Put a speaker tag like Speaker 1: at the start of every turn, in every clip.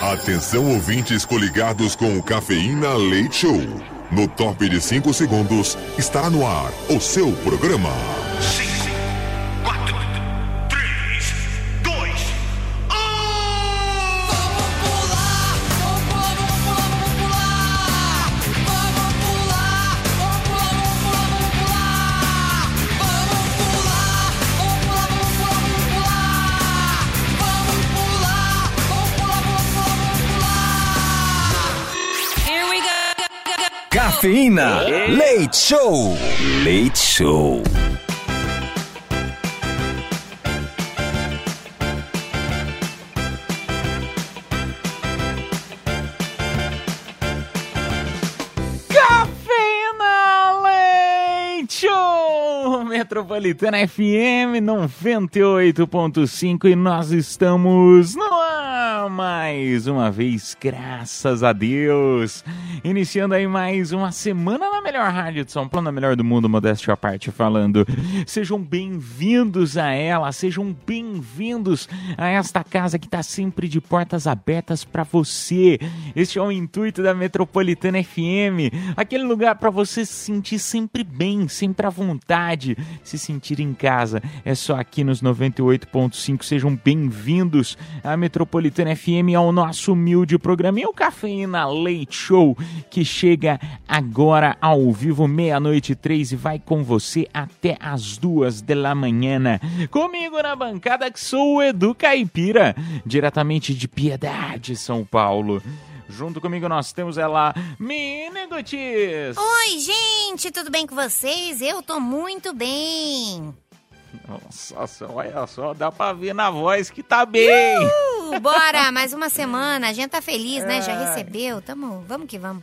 Speaker 1: Atenção ouvintes coligados com o Cafeína Leite Show. No top de 5 segundos, está no ar o seu programa.
Speaker 2: 5,
Speaker 3: Cafeína. Leite Show. Leite Show.
Speaker 4: Cafeína Leite Show! Metropolitana FM 98.5 e nós estamos no ar mais uma vez, graças a Deus. Iniciando aí mais uma semana na melhor rádio de São Paulo, na melhor do mundo, modéstia à parte falando. Sejam bem-vindos a ela, sejam bem-vindos a esta casa que está sempre de portas abertas para você. Este é o intuito da Metropolitana FM, aquele lugar para você se sentir sempre bem, sempre à vontade, se sentir em casa. É só aqui nos 98.5. Sejam bem-vindos à Metropolitana FM, ao nosso humilde programa, o Cafeína Leite Show, que chega agora ao vivo, meia-noite e três, e vai com você até as duas da manhã. Comigo na bancada, que sou o Edu Caipira, diretamente de Piedade, São Paulo. Junto comigo nós temos ela, Mini Gutis.
Speaker 5: Oi, gente, tudo bem com vocês? Eu tô muito bem.
Speaker 4: Nossa, olha só, dá pra ver na voz que tá bem.
Speaker 5: Uh, bora, mais uma semana. A gente tá feliz, né? Já recebeu. Tamo, vamos que vamos.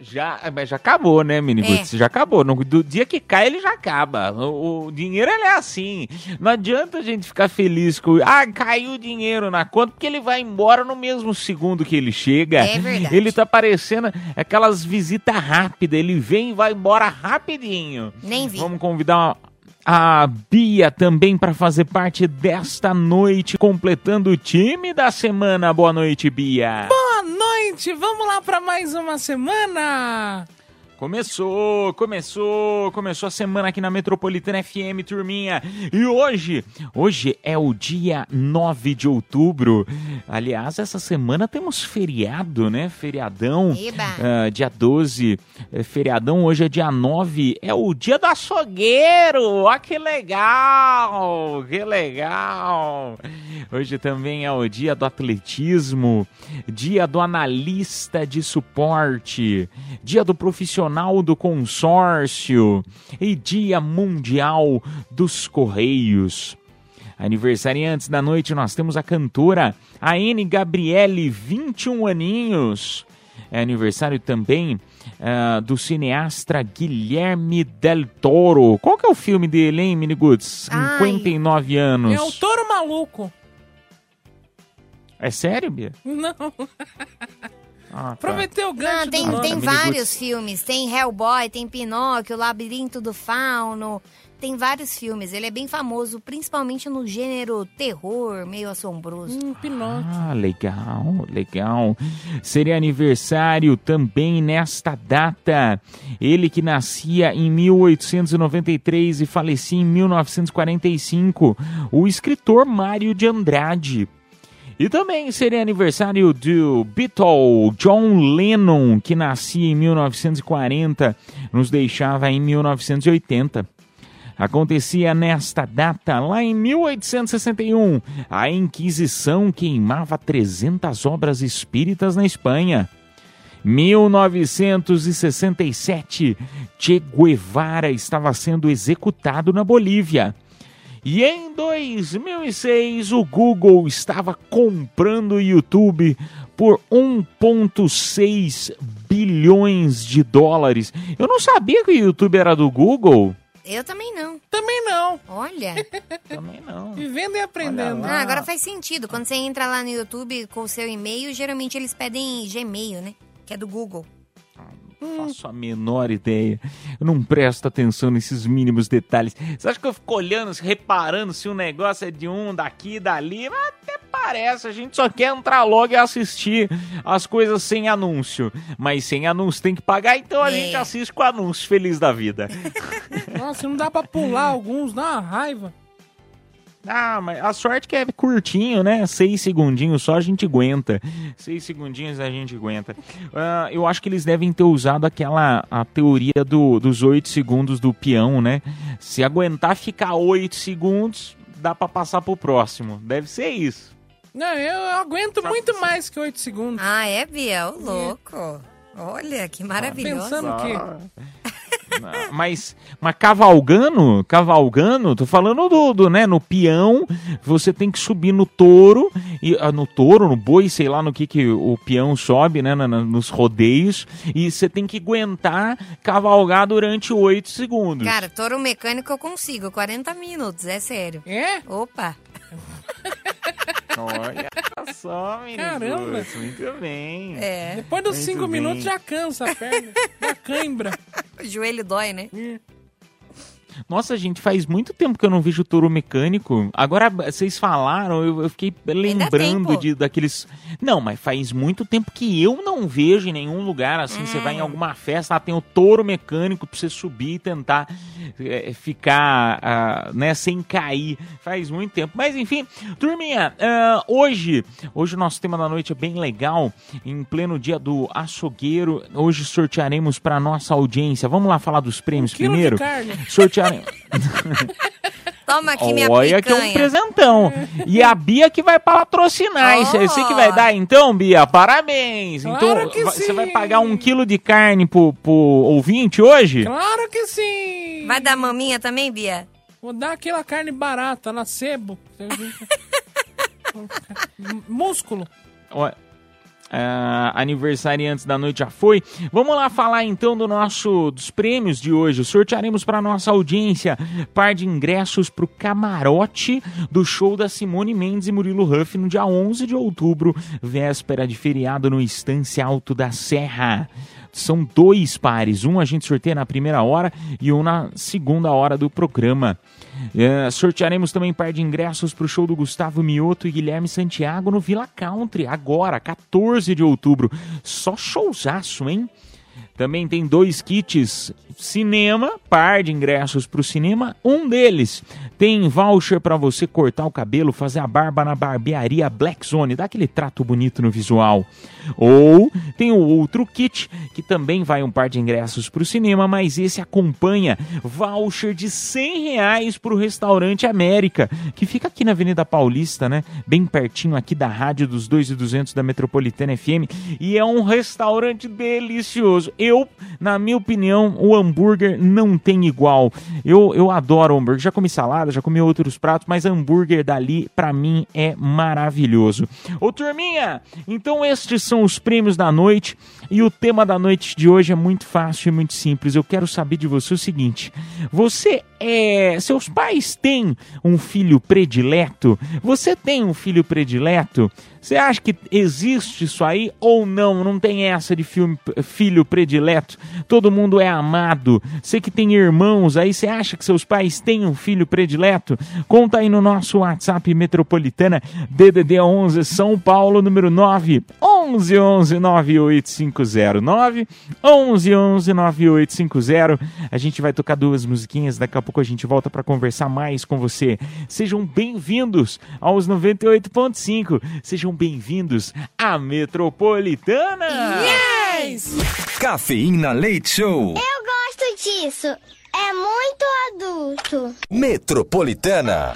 Speaker 4: Já, mas já acabou, né, Mini
Speaker 5: É.
Speaker 4: Já acabou. No, do dia que cai, ele já acaba. O, o dinheiro, ele é assim. Não adianta a gente ficar feliz com... Ah, caiu o dinheiro na conta, porque ele vai embora no mesmo segundo que ele chega.
Speaker 5: É verdade.
Speaker 4: Ele tá parecendo aquelas visitas rápidas. Ele vem e vai embora rapidinho.
Speaker 5: Nem vi.
Speaker 4: Vamos convidar a Bia também para fazer parte desta noite, completando o time da semana. Boa noite, Bia.
Speaker 6: Boa noite, vamos lá para mais uma semana.
Speaker 4: Começou, começou, começou a semana aqui na Metropolitana FM, turminha. E hoje, hoje é o dia 9 de outubro. Aliás, essa semana temos feriado, né? Feriadão. Ah, dia 12, é feriadão, hoje é dia 9, é o dia do açougueiro. Ó, que legal, que legal. Hoje também é o dia do atletismo, dia do analista de suporte, dia do profissional do consórcio e dia mundial dos correios. Aniversariantes da noite, nós temos a cantora Aene Gabriele, 21 aninhos. É aniversário também ah, do cineasta Guilherme Del Toro. Qual que é o filme dele, hein, Miniguts?
Speaker 5: Ai.
Speaker 4: 59 anos.
Speaker 6: É o touro maluco.
Speaker 4: É sério, Bia?
Speaker 6: Não,
Speaker 4: Ah, tá.
Speaker 6: prometeu o gancho
Speaker 5: Não, tem,
Speaker 6: do
Speaker 5: tem vários filmes. Tem Hellboy, tem Pinóquio, O Labirinto do Fauno. Tem vários filmes. Ele é bem famoso, principalmente no gênero terror, meio assombroso.
Speaker 6: Hum, Pinóquio.
Speaker 4: Ah, legal, legal. Seria aniversário também nesta data. Ele que nascia em 1893 e falecia em 1945, o escritor Mário de Andrade. E também seria aniversário do Beatle John Lennon, que nascia em 1940, nos deixava em 1980. Acontecia nesta data, lá em 1861, a Inquisição queimava 300 obras espíritas na Espanha. 1967, Che Guevara estava sendo executado na Bolívia. E em 2006, o Google estava comprando o YouTube por 1,6 bilhões de dólares. Eu não sabia que o YouTube era do Google.
Speaker 5: Eu também não.
Speaker 6: Também não.
Speaker 5: Olha.
Speaker 4: Também não.
Speaker 6: Vivendo e aprendendo.
Speaker 5: Ah, agora faz sentido. Quando você entra lá no YouTube com o seu e-mail, geralmente eles pedem Gmail, né? Que é do Google.
Speaker 4: Não faço a menor ideia. Eu não presto atenção nesses mínimos detalhes. Você acha que eu fico olhando, reparando se um negócio é de um, daqui, dali? Mas até aparece. A gente só quer entrar logo e assistir as coisas sem anúncio. Mas sem anúncio tem que pagar, então a
Speaker 5: É.
Speaker 4: gente assiste com anúncio. Feliz da vida.
Speaker 6: Nossa, não dá pra pular alguns, dá uma raiva.
Speaker 4: Ah, mas a sorte que é curtinho, né? Seis segundinhos só a gente aguenta. Seis segundinhos a gente aguenta. Ah, eu acho que eles devem ter usado aquela a teoria do, dos oito segundos do peão, né? Se aguentar ficar oito segundos, dá pra passar pro próximo. Deve ser isso.
Speaker 6: Não, eu aguento muito mais que 8 segundos.
Speaker 5: Ah, é, Bia? Ô, louco. Olha, que maravilhoso.
Speaker 6: Pensando que.
Speaker 4: Ah, Mas, mas cavalgando, cavalgando, tô falando do, do, né, no peão, você tem que subir no touro, e, ah, no touro, no boi, sei lá no que que o peão sobe, né, na- na- nos rodeios, e você tem que aguentar cavalgar durante oito segundos.
Speaker 5: Cara, touro mecânico eu consigo, 40 minutos, é sério.
Speaker 6: É?
Speaker 5: Opa,
Speaker 4: Olha só, menino.
Speaker 6: Caramba.
Speaker 4: Muito bem.
Speaker 5: é.
Speaker 6: Depois dos
Speaker 4: Muito
Speaker 6: 5
Speaker 4: bem.
Speaker 6: minutos já cansa a perna. dá cãibra.
Speaker 5: O joelho dói, né?
Speaker 4: Nossa, gente, faz muito tempo que eu não vejo touro mecânico. Agora, vocês falaram, eu, eu fiquei lembrando de daqueles. Não, mas faz muito tempo que eu não vejo em nenhum lugar assim. Você vai em alguma festa, lá tem o touro mecânico pra você subir e tentar é, ficar ah, né, sem cair. Faz muito tempo. Mas enfim, turminha, ah, hoje, hoje o nosso tema da noite é bem legal. Em pleno dia do açougueiro, hoje sortearemos para nossa audiência. Vamos lá falar dos prêmios
Speaker 6: de
Speaker 4: primeiro?
Speaker 5: Toma aqui minha
Speaker 4: Olha que é um
Speaker 5: picanha.
Speaker 4: presentão. E a Bia que vai patrocinar. Isso é você que vai dar, então, Bia? Parabéns.
Speaker 6: Claro
Speaker 4: então,
Speaker 6: que
Speaker 4: vai- você vai pagar um quilo de carne pro, pro ouvinte hoje?
Speaker 6: Claro que sim!
Speaker 5: Vai dar maminha também, Bia?
Speaker 6: Vou dar aquela carne barata na sebo. Músculo.
Speaker 4: Ó, ah, aniversariantes da noite já foi. Vamos lá falar então do nosso dos prêmios de hoje. Sortearemos para nossa audiência par de ingressos para o camarote do show da Simone Mendes e Murilo Huff no dia 11 de outubro, véspera de feriado no Estância Alto da Serra. São dois pares, um a gente sorteia na primeira hora e um na segunda hora do programa. É, sortearemos também par de ingressos para o show do Gustavo Mioto e Guilherme Santiago no Villa Country, agora, 14 de outubro. Só showzaço, hein? Também tem dois kits cinema, par de ingressos para o cinema. Um deles tem voucher para você cortar o cabelo, fazer a barba na barbearia Black Zone, dá aquele trato bonito no visual. Ou tem o outro kit que também vai um par de ingressos para o cinema, mas esse acompanha voucher de 100 reais para o restaurante América, que fica aqui na Avenida Paulista, né? Bem pertinho aqui da rádio dos 2 e 200 da Metropolitana FM. E é um restaurante delicioso. Eu, na minha opinião, o hambúrguer não tem igual. Eu, eu adoro hambúrguer. Já comi salada, já comi outros pratos, mas hambúrguer dali, pra mim, é maravilhoso. Ô, turminha, então estes são os prêmios da noite. E o tema da noite de hoje é muito fácil e muito simples. Eu quero saber de você o seguinte: você é. Seus pais têm um filho predileto? Você tem um filho predileto? Você acha que existe isso aí ou não? Não tem essa de filme, filho predileto? Todo mundo é amado. Você que tem irmãos aí, você acha que seus pais têm um filho predileto? Conta aí no nosso WhatsApp Metropolitana DDD 11 São Paulo, número 9 11 11 98509 11 11 9850. A gente vai tocar duas musiquinhas, daqui a pouco a gente volta para conversar mais com você. Sejam bem-vindos aos 98.5. Sejam bem-vindos à Metropolitana.
Speaker 3: Cafeína Leite Show.
Speaker 7: Eu gosto disso. É muito adulto.
Speaker 3: Metropolitana.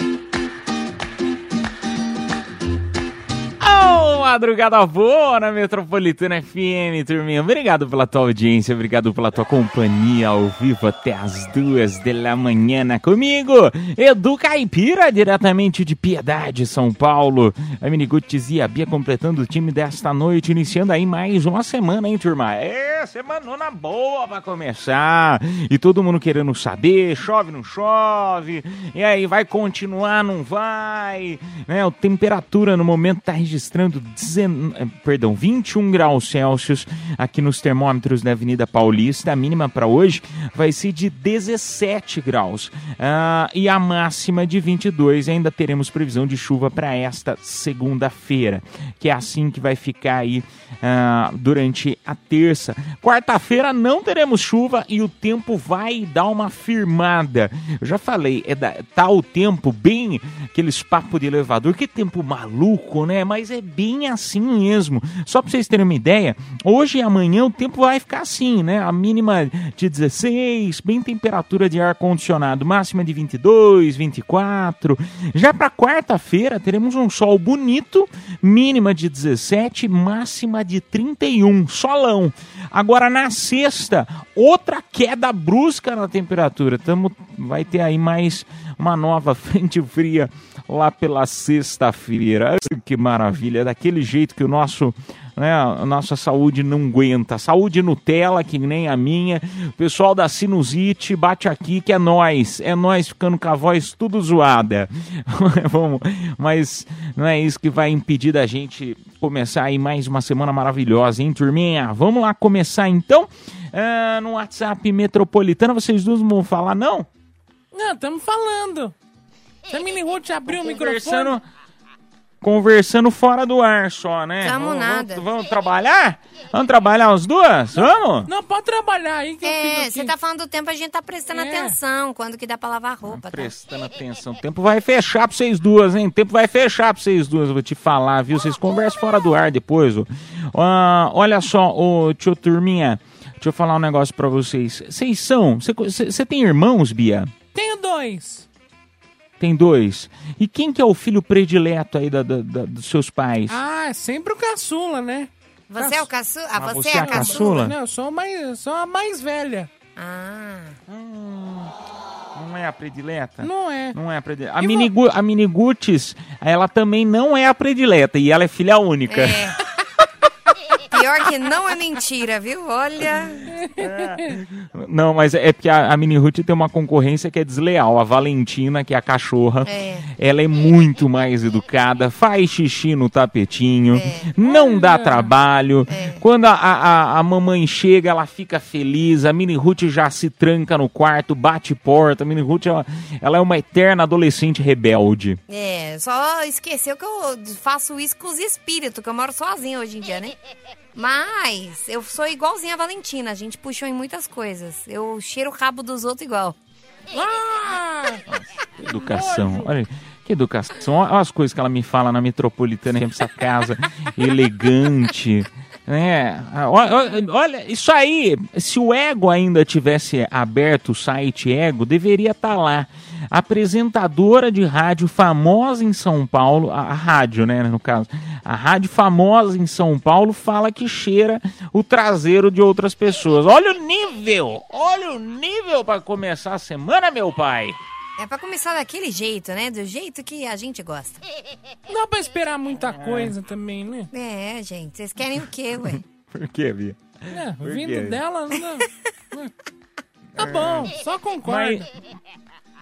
Speaker 4: Madrugada boa na Metropolitana FM, turminha. Obrigado pela tua audiência, obrigado pela tua companhia ao vivo até as duas da manhã né? comigo, Edu Caipira, diretamente de Piedade, São Paulo. A Miniguts e a Bia completando o time desta noite, iniciando aí mais uma semana, hein, turma? É, semanona boa pra começar. E todo mundo querendo saber, chove, não chove, e aí vai continuar, não vai, né? A temperatura no momento tá registrando registrando 19, eh, perdão, 21 graus Celsius aqui nos termômetros da Avenida Paulista. A mínima para hoje vai ser de 17 graus Ah, e a máxima de 22. Ainda teremos previsão de chuva para esta segunda-feira, que é assim que vai ficar aí ah, durante a terça. Quarta-feira não teremos chuva e o tempo vai dar uma firmada. Eu já falei, é da, tá o tempo bem aqueles papos de elevador, que tempo maluco, né? Mas é bem assim mesmo. Só para vocês terem uma ideia, hoje e amanhã o tempo vai ficar assim, né? A mínima de 16, bem temperatura de ar condicionado, máxima de 22, 24. Já para quarta-feira teremos um sol bonito, mínima de 17, máxima de 31, solão. Agora na sexta, outra queda brusca na temperatura. Tamo, vai ter aí mais uma nova frente fria lá pela sexta-feira. Que maravilha, daquele jeito que o nosso, né, a nossa saúde não aguenta. Saúde Nutella, que nem a minha. O pessoal da sinusite bate aqui que é nós, é nós ficando com a voz tudo zoada. Vamos, mas não é isso que vai impedir da gente começar aí mais uma semana maravilhosa, hein, turminha? Vamos lá começar então. Ah, no WhatsApp Metropolitana, vocês duas vão falar, não?
Speaker 6: Não, estamos falando. Se a Mini Ruth abrir o microfone...
Speaker 4: Conversando, fora do ar só, né?
Speaker 5: Tamo
Speaker 4: vamos,
Speaker 5: nada.
Speaker 4: Vamos, vamos trabalhar? Vamos trabalhar as duas? Vamos?
Speaker 6: Não, pode trabalhar aí que
Speaker 5: É, você tá falando do tempo, a gente tá prestando
Speaker 6: É.
Speaker 5: atenção. Quando que dá pra lavar roupa, tá?
Speaker 4: Prestando atenção. O tempo vai fechar pra vocês duas, hein? O tempo vai fechar pra vocês duas, eu vou te falar, viu? Vocês conversam fora do ar depois. ó. Ah, olha só, ô tio Turminha, deixa eu falar um negócio pra vocês. Vocês são. Você tem irmãos, Bia?
Speaker 6: Tenho dois.
Speaker 4: Tem dois. E quem que é o filho predileto aí da, da- da- dos seus pais?
Speaker 6: Ah, é sempre o caçula, né?
Speaker 5: Você é o caçula? Ah,
Speaker 4: Ah,
Speaker 5: você,
Speaker 4: você
Speaker 5: é
Speaker 4: é
Speaker 5: a
Speaker 4: a
Speaker 5: caçula?
Speaker 4: caçula?
Speaker 6: Não, eu sou, a mais, eu sou a mais velha.
Speaker 5: Ah,
Speaker 4: Não é a predileta?
Speaker 6: Não é.
Speaker 4: Não é a predileta. A,
Speaker 6: E
Speaker 4: mini, Gu- a ela também não é a predileta e ela é filha única.
Speaker 5: é. Pior que não é mentira, viu? Olha.
Speaker 4: Não, mas é porque a, a Mini Ruth tem uma concorrência que é desleal. A Valentina, que é a cachorra,
Speaker 5: É.
Speaker 4: ela é muito mais educada, faz xixi no tapetinho,
Speaker 5: É.
Speaker 4: não dá trabalho. Quando a, a, a mamãe chega, ela fica feliz. A Mini Ruth já se tranca no quarto, bate porta. A Mini Ruth, ela, ela é uma eterna adolescente rebelde.
Speaker 5: É, só esqueceu que eu faço isso com os espíritos, que eu moro sozinha hoje em dia, né? Mas eu sou igualzinha a Valentina, a gente puxou em muitas coisas. Eu cheiro o rabo dos outros igual.
Speaker 6: Ah!
Speaker 4: Que educação. Olha, que educação. Olha as coisas que ela me fala na metropolitana, essa casa elegante. É, olha, isso aí, se o Ego ainda tivesse aberto o site Ego, deveria estar lá. Apresentadora de rádio famosa em São Paulo, a, a rádio, né, no caso, a rádio famosa em São Paulo fala que cheira o traseiro de outras pessoas. Olha o nível, olha o nível para começar a semana, meu pai.
Speaker 5: É pra começar daquele jeito, né? Do jeito que a gente gosta.
Speaker 6: Não dá pra esperar muita coisa também, né?
Speaker 5: É, gente, vocês querem o quê, ué?
Speaker 4: Por que, Bia?
Speaker 6: É,
Speaker 4: Por
Speaker 6: vindo
Speaker 4: quê?
Speaker 6: dela, não. Tá bom, só concordo.
Speaker 4: Mas,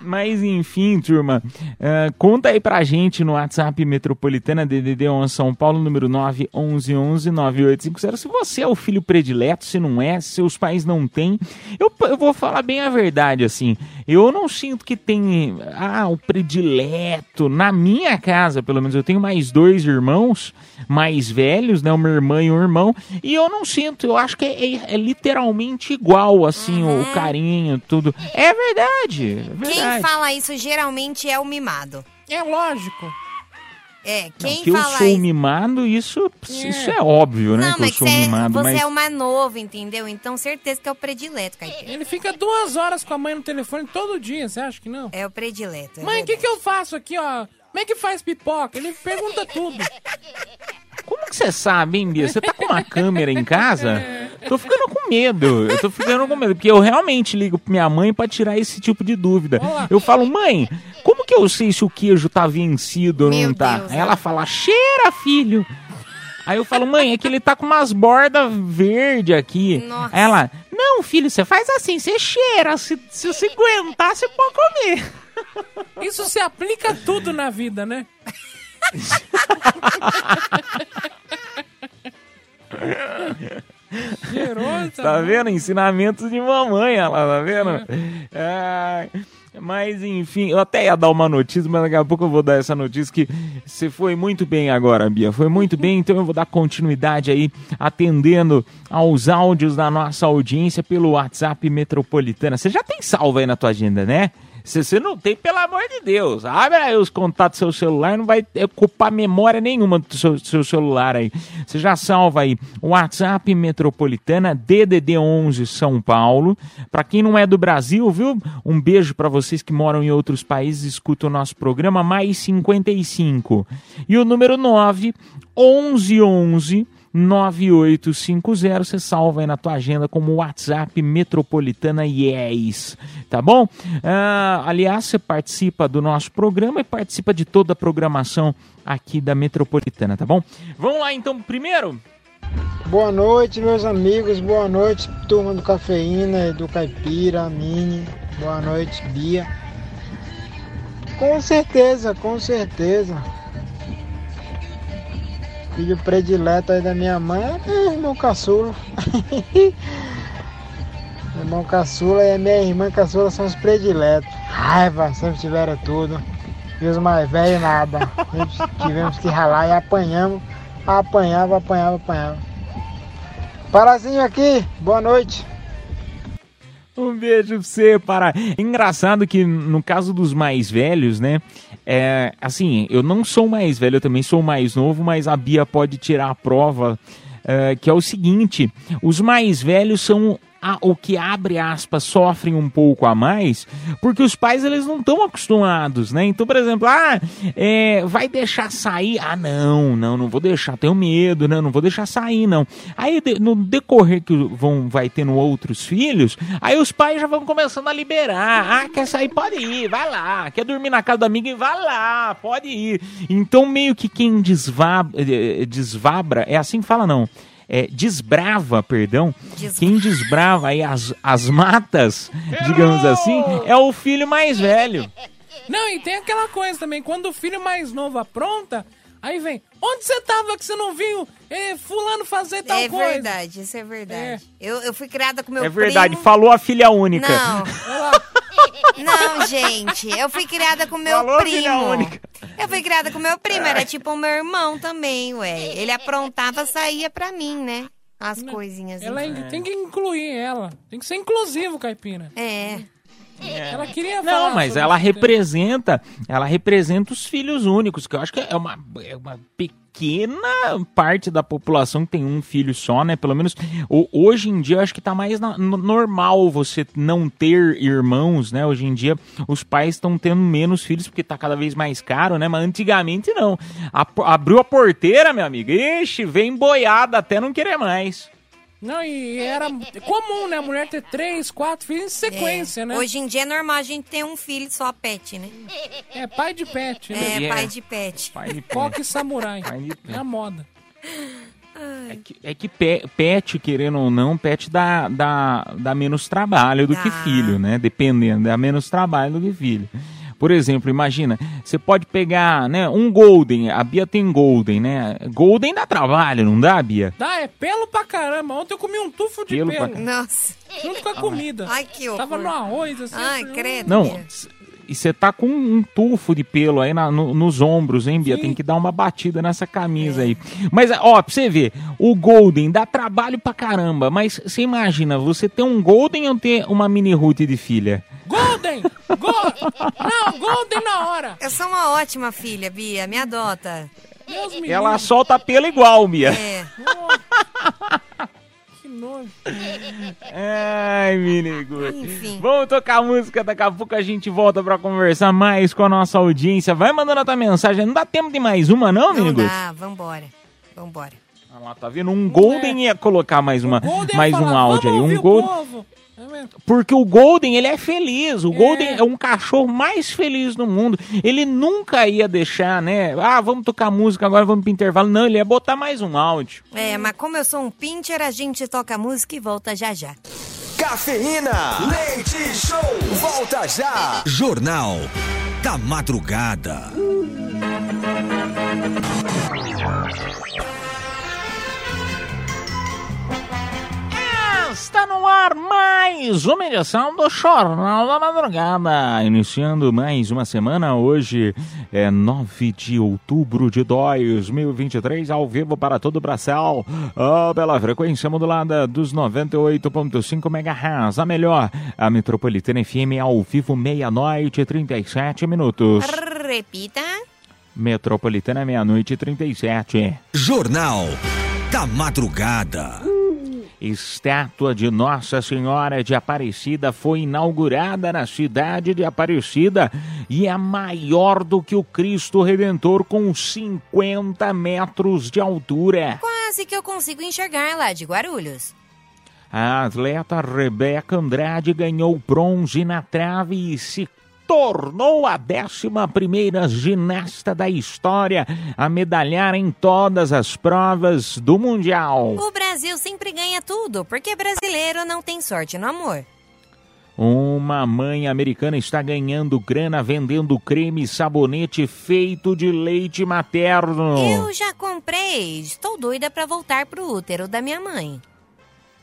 Speaker 4: mas enfim, turma, eh, conta aí pra gente no WhatsApp Metropolitana DDD 11 São Paulo, número 911-9850. Se você é o filho predileto, se não é, se seus pais não têm. Eu, eu vou falar bem a verdade, assim. Eu não sinto que tem, ah, o predileto. Na minha casa, pelo menos, eu tenho mais dois irmãos mais velhos, né? Uma irmã e um irmão. E eu não sinto, eu acho que é, é- é literalmente igual, assim, o, o carinho, tudo. É verdade, é verdade.
Speaker 5: Quem fala isso geralmente é o mimado.
Speaker 6: É lógico.
Speaker 5: É,
Speaker 4: Não,
Speaker 5: quem
Speaker 4: que eu sou
Speaker 5: isso.
Speaker 4: mimado, isso,
Speaker 6: É.
Speaker 4: isso é óbvio, né?
Speaker 5: Não,
Speaker 4: que eu
Speaker 5: mas
Speaker 4: sou
Speaker 5: você, é-
Speaker 4: mimado,
Speaker 5: você
Speaker 4: mas
Speaker 5: é o mais novo, entendeu? Então certeza que é o predileto, Caipira.
Speaker 6: Ele fica duas horas com a mãe no telefone todo dia, você acha que não?
Speaker 5: É o predileto. é
Speaker 6: Mãe, o que, que eu faço aqui, ó? Como é que faz pipoca? Ele pergunta tudo.
Speaker 4: como que você sabe, hein, Bia? Você tá com uma câmera em casa? Tô ficando com medo. Eu tô ficando com medo, porque eu realmente ligo pra minha mãe pra tirar esse tipo de dúvida.
Speaker 6: Olá.
Speaker 4: Eu falo, mãe, que eu sei se o queijo tá vencido ou não tá?
Speaker 5: Deus,
Speaker 4: Aí ela fala, cheira, filho. Aí eu falo, mãe, é que ele tá com umas bordas verde aqui.
Speaker 5: Nossa.
Speaker 4: Aí ela, não, filho, você faz assim, você cheira. Se, se você aguentar, você pode comer.
Speaker 6: Isso se aplica a tudo na vida, né? Cheiroso.
Speaker 4: Tá vendo? Ensinamentos de mamãe, ela, tá vendo? Ai, mas enfim, eu até ia dar uma notícia, mas daqui a pouco eu vou dar essa notícia que você foi muito bem agora, Bia. Foi muito bem, então eu vou dar continuidade aí, atendendo aos áudios da nossa audiência pelo WhatsApp Metropolitana. Você já tem salvo aí na tua agenda, né? Se você não tem, pelo amor de Deus, abre aí os contatos do seu celular, não vai ocupar memória nenhuma do seu, seu celular aí. Você já salva aí WhatsApp Metropolitana DDD 11 São Paulo. Para quem não é do Brasil, viu? Um beijo para vocês que moram em outros países escutam o nosso programa mais 55. E o número 9 1111 9850, você salva aí na tua agenda como WhatsApp Metropolitana Yes, tá bom? Ah, aliás, você participa do nosso programa e participa de toda a programação aqui da Metropolitana, tá bom? Vamos lá então, primeiro,
Speaker 8: Boa noite, meus amigos. Boa noite, turma do Cafeína, do Caipira, Mini. Boa noite, Bia. Com certeza, com certeza. Filho predileto aí da minha mãe é meu irmão caçula. irmão caçula e minha irmã caçula são os prediletos. Raiva, sempre tiveram tudo. E os mais velhos nada. Tivemos que ralar e apanhamos. Apanhava, apanhava, apanhava. Parazinho aqui, boa noite.
Speaker 4: Um beijo pra você, para. Engraçado que no caso dos mais velhos, né? É, assim, eu não sou mais velho, eu também sou mais novo, mas a Bia pode tirar a prova, é, que é o seguinte: os mais velhos são o que abre aspas sofrem um pouco a mais, porque os pais eles não estão acostumados, né? Então, por exemplo, ah, é, vai deixar sair? Ah, não, não, não vou deixar, tenho medo, né? Não vou deixar sair, não. Aí no decorrer que vão vai tendo outros filhos, aí os pais já vão começando a liberar. Ah, quer sair? Pode ir, vai lá. Quer dormir na casa da amiga? Vai lá, pode ir. Então, meio que quem desva, eh, desvabra, é assim que fala, não. É, desbrava, perdão,
Speaker 5: Desbrava.
Speaker 4: quem desbrava aí as, as matas, digamos assim, é o filho mais velho.
Speaker 6: Não, e tem aquela coisa também, quando o filho mais novo apronta, aí vem, onde você tava que você não viu eh, fulano fazer tal
Speaker 5: é
Speaker 6: coisa?
Speaker 5: verdade, isso é verdade. Eu, eu fui criada com meu
Speaker 4: É verdade,
Speaker 5: primo.
Speaker 4: falou a filha única.
Speaker 5: Não. Não, gente, eu fui criada com meu
Speaker 4: Falou,
Speaker 5: primo.
Speaker 4: filha única.
Speaker 5: Eu fui criada com meu primo, era tipo o meu irmão também, ué. Ele aprontava, saía pra mim, né? As coisinhas.
Speaker 6: Ela
Speaker 5: enfim.
Speaker 6: tem que incluir ela. Tem que ser inclusivo, Caipira.
Speaker 5: É.
Speaker 6: Ela queria
Speaker 4: Não,
Speaker 6: falar
Speaker 4: mas
Speaker 6: sobre
Speaker 4: ela
Speaker 6: isso.
Speaker 4: representa, ela representa os filhos únicos, que eu acho que é uma, é uma pequena parte da população que tem um filho só, né? Pelo menos hoje em dia eu acho que tá mais na- no- normal você não ter irmãos, né? Hoje em dia os pais estão tendo menos filhos porque tá cada vez mais caro, né? Mas antigamente não. A abriu a porteira, meu amigo, ixi, vem boiada até não querer mais.
Speaker 6: Não, e era comum, né? A mulher ter três, quatro filhos em sequência,
Speaker 5: É.
Speaker 6: né?
Speaker 5: Hoje em dia é normal a gente ter um filho só pet, né?
Speaker 6: É pai de pet, né?
Speaker 5: É,
Speaker 4: É.
Speaker 5: pai de pet.
Speaker 4: Pai de.
Speaker 6: Coque samurai.
Speaker 4: Pai de pé.
Speaker 6: É a moda.
Speaker 4: É que, é que pe- pet, querendo ou não, pet dá, dá, dá menos trabalho do que
Speaker 5: Dá.
Speaker 4: filho, né? Dependendo, dá menos trabalho do que filho. Por exemplo, imagina, você pode pegar, né, um Golden, a Bia tem Golden, né? Golden dá trabalho, não dá, Bia?
Speaker 6: Dá, é pelo pra caramba. Ontem eu comi um tufo de
Speaker 4: Pelo
Speaker 6: pelo.
Speaker 5: Nossa.
Speaker 6: Junto com a comida.
Speaker 5: Ai, que horror.
Speaker 6: Tava no arroz, assim.
Speaker 5: Ai,
Speaker 6: assim,
Speaker 5: credo.
Speaker 4: Não,
Speaker 5: Bia.
Speaker 4: E você tá com um tufo de pelo aí na- no- nos ombros, hein, Bia?
Speaker 6: Sim.
Speaker 4: Tem que dar uma batida nessa camisa aí. Mas, ó, pra você ver, o Golden dá trabalho pra caramba, mas você imagina, você ter um Golden ou ter uma mini Ruth de filha?
Speaker 6: Golden! Go... Não, Golden na hora!
Speaker 5: Eu sou uma ótima filha, Bia. Me adota.
Speaker 4: Ela solta pelo igual, Bia.
Speaker 5: É.
Speaker 6: Nojo.
Speaker 4: Ai.
Speaker 5: Enfim.
Speaker 4: Vamos tocar música, daqui a pouco a gente volta pra conversar mais com a nossa audiência. Vai mandando a tua mensagem. Não dá tempo de mais uma, não,
Speaker 5: Não
Speaker 4: menino?
Speaker 5: dá, vambora. Vambora.
Speaker 4: Ah lá, tá vendo? Um Golden ia colocar mais, uma, mais um áudio aí.
Speaker 6: "Vamos ouvir
Speaker 4: Um Golden.
Speaker 6: Povo." É?
Speaker 4: Porque o Golden, ele é feliz. O Golden é um cachorro mais feliz do mundo. Ele nunca ia deixar, né? Ah, vamos tocar música agora, vamos pro intervalo. Não, ele ia botar mais um áudio.
Speaker 5: É, mas como eu sou um pincher, a gente toca música e volta já já.
Speaker 3: Cafeína. Leite Show. Volta já. Jornal da Madrugada.
Speaker 4: Está no ar mais uma edição do Jornal da Madrugada. Iniciando mais uma semana, hoje é 9 de outubro de 2023, ao vivo para todo o Brasil, oh, pela frequência modulada dos 98.5 MHz. A melhor, a Metropolitana FM ao vivo, meia-noite e 37 minutos.
Speaker 5: Repita.
Speaker 4: Metropolitana, meia-noite e 37.
Speaker 3: Jornal da Madrugada.
Speaker 4: Estátua de Nossa Senhora de Aparecida foi inaugurada na cidade de Aparecida e é maior do que o Cristo Redentor com 50 metros de altura.
Speaker 5: Quase que eu consigo enxergar lá de Guarulhos.
Speaker 4: A atleta Rebeca Andrade ganhou bronze na trave e se tornou a 11ª ginasta da história a medalhar em todas as provas do Mundial.
Speaker 5: O Brasil sempre ganha tudo, porque brasileiro não tem sorte no amor.
Speaker 4: Uma mãe americana está ganhando grana vendendo creme e sabonete feito de leite materno.
Speaker 5: Eu já comprei. Estou doida pra voltar pro útero da minha mãe.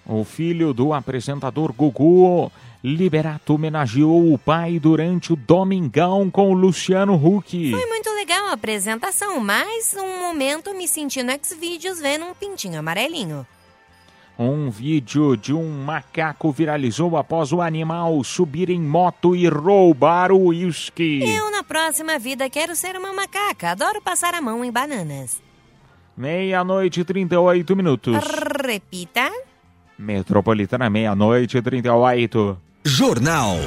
Speaker 4: O filho do apresentador Gugu, Liberato, homenageou o pai durante o Domingão com o Luciano Huck.
Speaker 5: Foi muito legal a apresentação, mas um momento me senti no Xvideos vendo um pintinho amarelinho.
Speaker 4: Um vídeo de um macaco viralizou após o animal subir em moto e roubar o uísque.
Speaker 5: Eu, na próxima vida, quero ser uma macaca. Adoro passar a mão em bananas.
Speaker 4: Meia-noite e 38 minutos.
Speaker 5: Repita.
Speaker 4: Metropolitana, meia-noite e 38.
Speaker 3: Jornal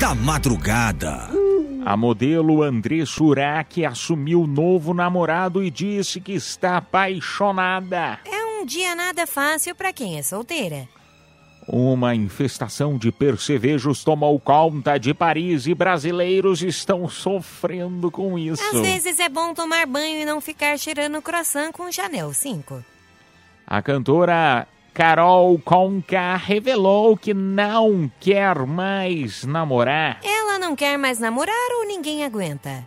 Speaker 3: da Madrugada.
Speaker 4: A modelo André Surak assumiu novo namorado e disse que está apaixonada.
Speaker 5: É um dia nada fácil pra quem é solteira.
Speaker 4: Uma infestação de percevejos tomou conta de Paris e brasileiros estão sofrendo com isso.
Speaker 5: Às vezes é bom tomar banho e não ficar cheirando croissant com Chanel 5.
Speaker 4: A cantora Carol Conká revelou que não quer mais namorar.
Speaker 5: Ela não quer mais namorar ou ninguém aguenta?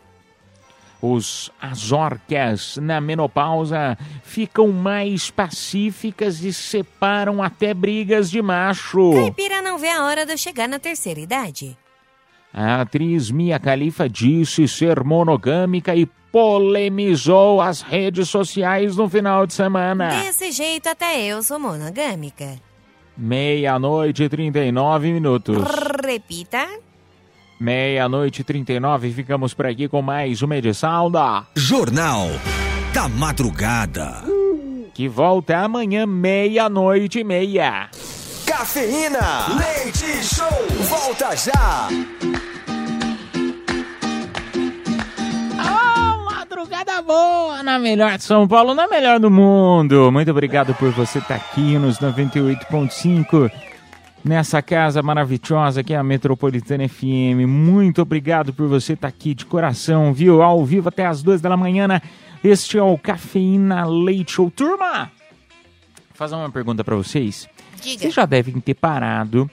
Speaker 4: Os as orcas na menopausa ficam mais pacíficas e separam até brigas de macho.
Speaker 5: Caipira não vê a hora de eu chegar na terceira idade.
Speaker 4: A atriz Mia Khalifa disse ser monogâmica e polemizou as redes sociais no final de semana.
Speaker 5: Desse jeito até eu sou monogâmica.
Speaker 4: Meia-noite e 39 minutos.
Speaker 5: Repita.
Speaker 4: Meia-noite e 39, ficamos por aqui com mais uma edição da
Speaker 3: Jornal da Madrugada.
Speaker 4: que volta amanhã, meia-noite e meia.
Speaker 3: Cafeína. Leite Show. Volta já.
Speaker 4: Madrugada boa na melhor de São Paulo, na melhor do mundo. Muito obrigado por você estar aqui nos 98.5 nessa casa maravilhosa que é a Metropolitana FM. Muito obrigado por você estar aqui de coração, viu? Ao vivo até as duas da manhã. né? Este é o Cafeína Leite Show. Turma, vou fazer uma pergunta para vocês.
Speaker 5: Diga.
Speaker 4: Vocês já devem ter parado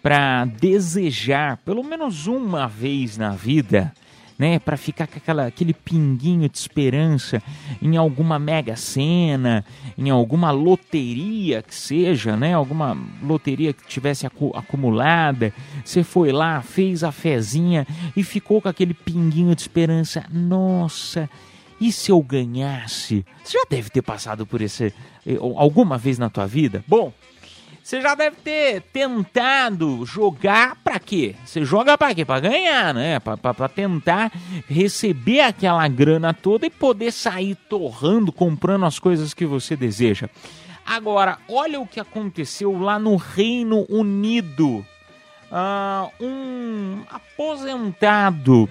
Speaker 4: para desejar, pelo menos uma vez na vida, né, para ficar com aquela, aquele pinguinho de esperança em alguma mega sena, em alguma loteria que seja, né, alguma loteria que tivesse acu- acumulada. Você foi lá, fez a fezinha e ficou com aquele pinguinho de esperança. Nossa, e se eu ganhasse? Você já deve ter passado por esse eh, alguma vez na tua vida? Bom, você já deve ter tentado jogar pra quê? Você joga pra quê? Pra ganhar, né? Pra tentar receber aquela grana toda e poder sair torrando, comprando as coisas que você deseja. Agora, olha o que aconteceu lá no Reino Unido. Ah, um aposentado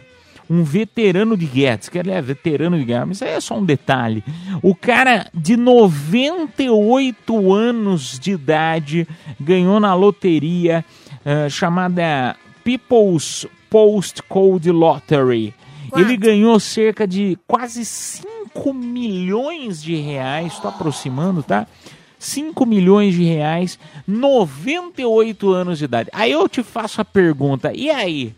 Speaker 4: um veterano de guerra, diz que ele é veterano de guerra, mas é só um detalhe. O cara de 98 anos de idade ganhou na loteria eh, chamada People's Postcode Lottery.
Speaker 5: Quanto?
Speaker 4: Ele ganhou cerca de quase 5 milhões de reais, estou aproximando, tá? 5 milhões de reais, 98 anos de idade. Aí eu te faço a pergunta, e aí?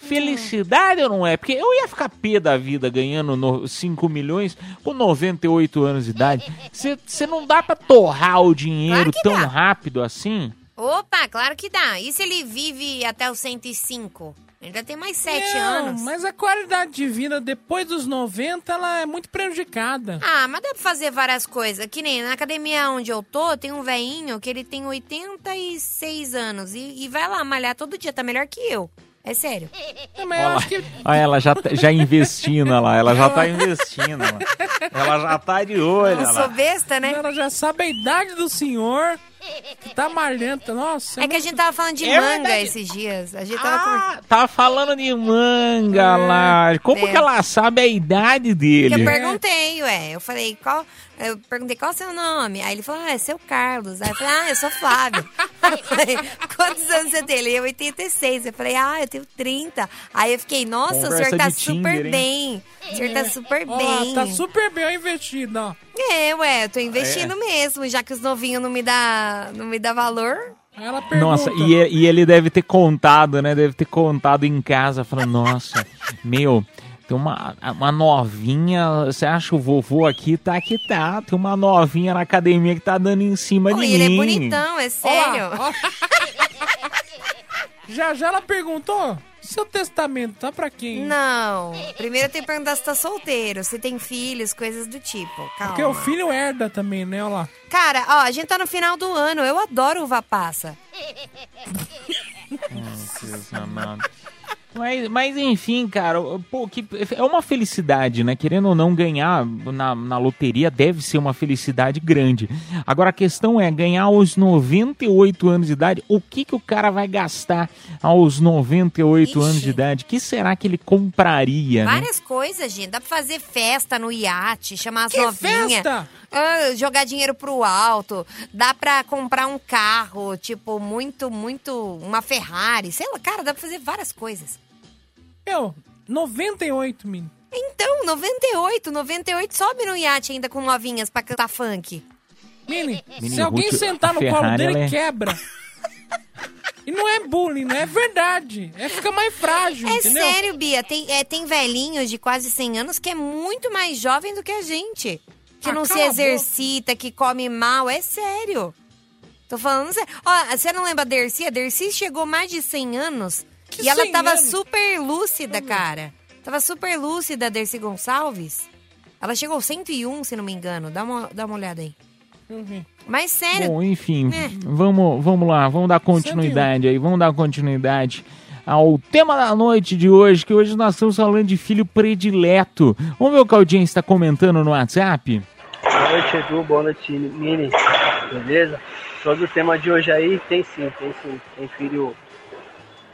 Speaker 4: Felicidade ou não é? Porque eu ia ficar pé da vida ganhando no, 5 milhões com 98 anos de idade. Você não dá pra torrar o dinheiro
Speaker 5: Claro
Speaker 4: tão
Speaker 5: dá.
Speaker 4: rápido assim?
Speaker 5: Opa, claro que dá. E se ele vive até os 105? Ele ainda tem mais 7
Speaker 6: Não,
Speaker 5: anos.
Speaker 6: mas a qualidade de vida depois dos 90, ela é muito prejudicada.
Speaker 5: Ah, mas dá pra fazer várias coisas. Que nem na academia onde eu tô, tem um velhinho que ele tem 86 anos e, e vai lá malhar todo dia. Tá melhor que eu. É sério.
Speaker 6: É, mas eu
Speaker 4: Olha,
Speaker 6: acho que
Speaker 4: olha ela já, tá- já investindo lá, ela já tá investindo. Ela, ela já tá de olho.
Speaker 5: Eu sou
Speaker 4: lá.
Speaker 5: besta, né?
Speaker 6: ela já sabe a idade do senhor que tá malhando. Nossa,
Speaker 5: É que a gente tava falando de
Speaker 4: É
Speaker 5: manga
Speaker 4: verdade.
Speaker 5: esses dias. A gente tava.
Speaker 4: Ah, tá falando de manga lá. Como
Speaker 5: É.
Speaker 4: que ela sabe a idade
Speaker 5: eu
Speaker 4: dele?
Speaker 5: perguntei, ué. Eu falei, qual. Eu perguntei qual é o seu nome. Aí ele falou, ah, é seu Carlos. Aí eu falei, ah, eu sou Flávio. Aí eu falei, quantos anos você tem? Ele, eu 86. Eu falei, ah, eu tenho 30. Aí eu fiquei, nossa, o
Speaker 4: Conversa
Speaker 5: senhor tá super
Speaker 4: Tinder,
Speaker 5: bem. O senhor tá super
Speaker 6: Ó,
Speaker 5: bem.
Speaker 6: tá super bem investido, ó.
Speaker 5: É, ué, eu tô
Speaker 4: É.
Speaker 5: investindo mesmo, já que os novinhos não me dá, não me dá valor.
Speaker 6: Aí ela pergunta.
Speaker 4: Nossa, e, e- e ele deve ter contado, né? Deve ter contado em casa, falando, nossa, meu, tem uma, uma novinha, você acha o vovô aqui? Tá que tá, tem uma novinha na academia que tá dando em cima
Speaker 5: Pô,
Speaker 4: de
Speaker 5: ele é
Speaker 4: mim.
Speaker 5: bonitão, é sério.
Speaker 6: Ó, ó. já já ela perguntou, seu testamento tá pra quem?
Speaker 5: Não, primeiro eu tenho que perguntar se tá solteiro, se tem filhos, coisas do tipo. Calma.
Speaker 6: Porque o filho herda também, né? Olha lá.
Speaker 5: Cara, ó, a gente tá no final do ano, eu adoro uva passa.
Speaker 4: Jesus amado. Mas, mas enfim, cara, pô, que, é uma felicidade, né? Querendo ou não ganhar na, na loteria deve ser uma felicidade grande. Agora a questão é ganhar aos 98 anos de idade. O que, que o cara vai gastar aos 98
Speaker 5: Ixi.
Speaker 4: anos de idade? O que será que ele compraria, né?
Speaker 5: Várias coisas, gente. Dá pra fazer festa no iate, chamar as
Speaker 6: Que
Speaker 5: novinhas.
Speaker 6: festa?
Speaker 5: Ah, jogar dinheiro pro alto. Dá pra comprar um carro, tipo, muito, muito. Uma Ferrari. Sei lá, cara, dá pra fazer várias coisas.
Speaker 6: Meu, 98, menino.
Speaker 5: Então, 98, 98 sobe no iate ainda com novinhas pra cantar funk.
Speaker 6: Mini,
Speaker 4: Mini
Speaker 6: se alguém
Speaker 4: Ruth,
Speaker 6: sentar no colo
Speaker 4: Ferrari,
Speaker 6: dele,
Speaker 4: ela é-
Speaker 6: quebra. E não é bullying, não é verdade. É fica mais frágil,
Speaker 5: É
Speaker 6: entendeu?
Speaker 5: sério, Bia. Tem, é, tem velhinhos de quase 100 anos que é muito mais jovem do que a gente. Que
Speaker 6: Ah,
Speaker 5: não se exercita, que come mal. É sério. Tô falando sério. Ó, você não lembra a Dercy? A Dercy chegou mais de 100 anos e ela
Speaker 6: 100
Speaker 5: tava
Speaker 6: anos?
Speaker 5: super lúcida, cara. Tava super lúcida a Dercy Gonçalves. Ela chegou aos 101, se não me engano. Dá uma, dá uma olhada aí.
Speaker 6: Ver.
Speaker 5: Mas sério,
Speaker 4: Bom, enfim,
Speaker 5: É.
Speaker 4: vamos, vamos lá, vamos dar continuidade aí, vamos dar continuidade ao tema da noite de hoje, que hoje nós estamos falando de filho predileto. Vamos ver o que a audiência está comentando no WhatsApp?
Speaker 9: Boa noite, Edu. Boa noite, Mini. Beleza? Sobre o tema de hoje aí, tem sim, tem sim. Tem filho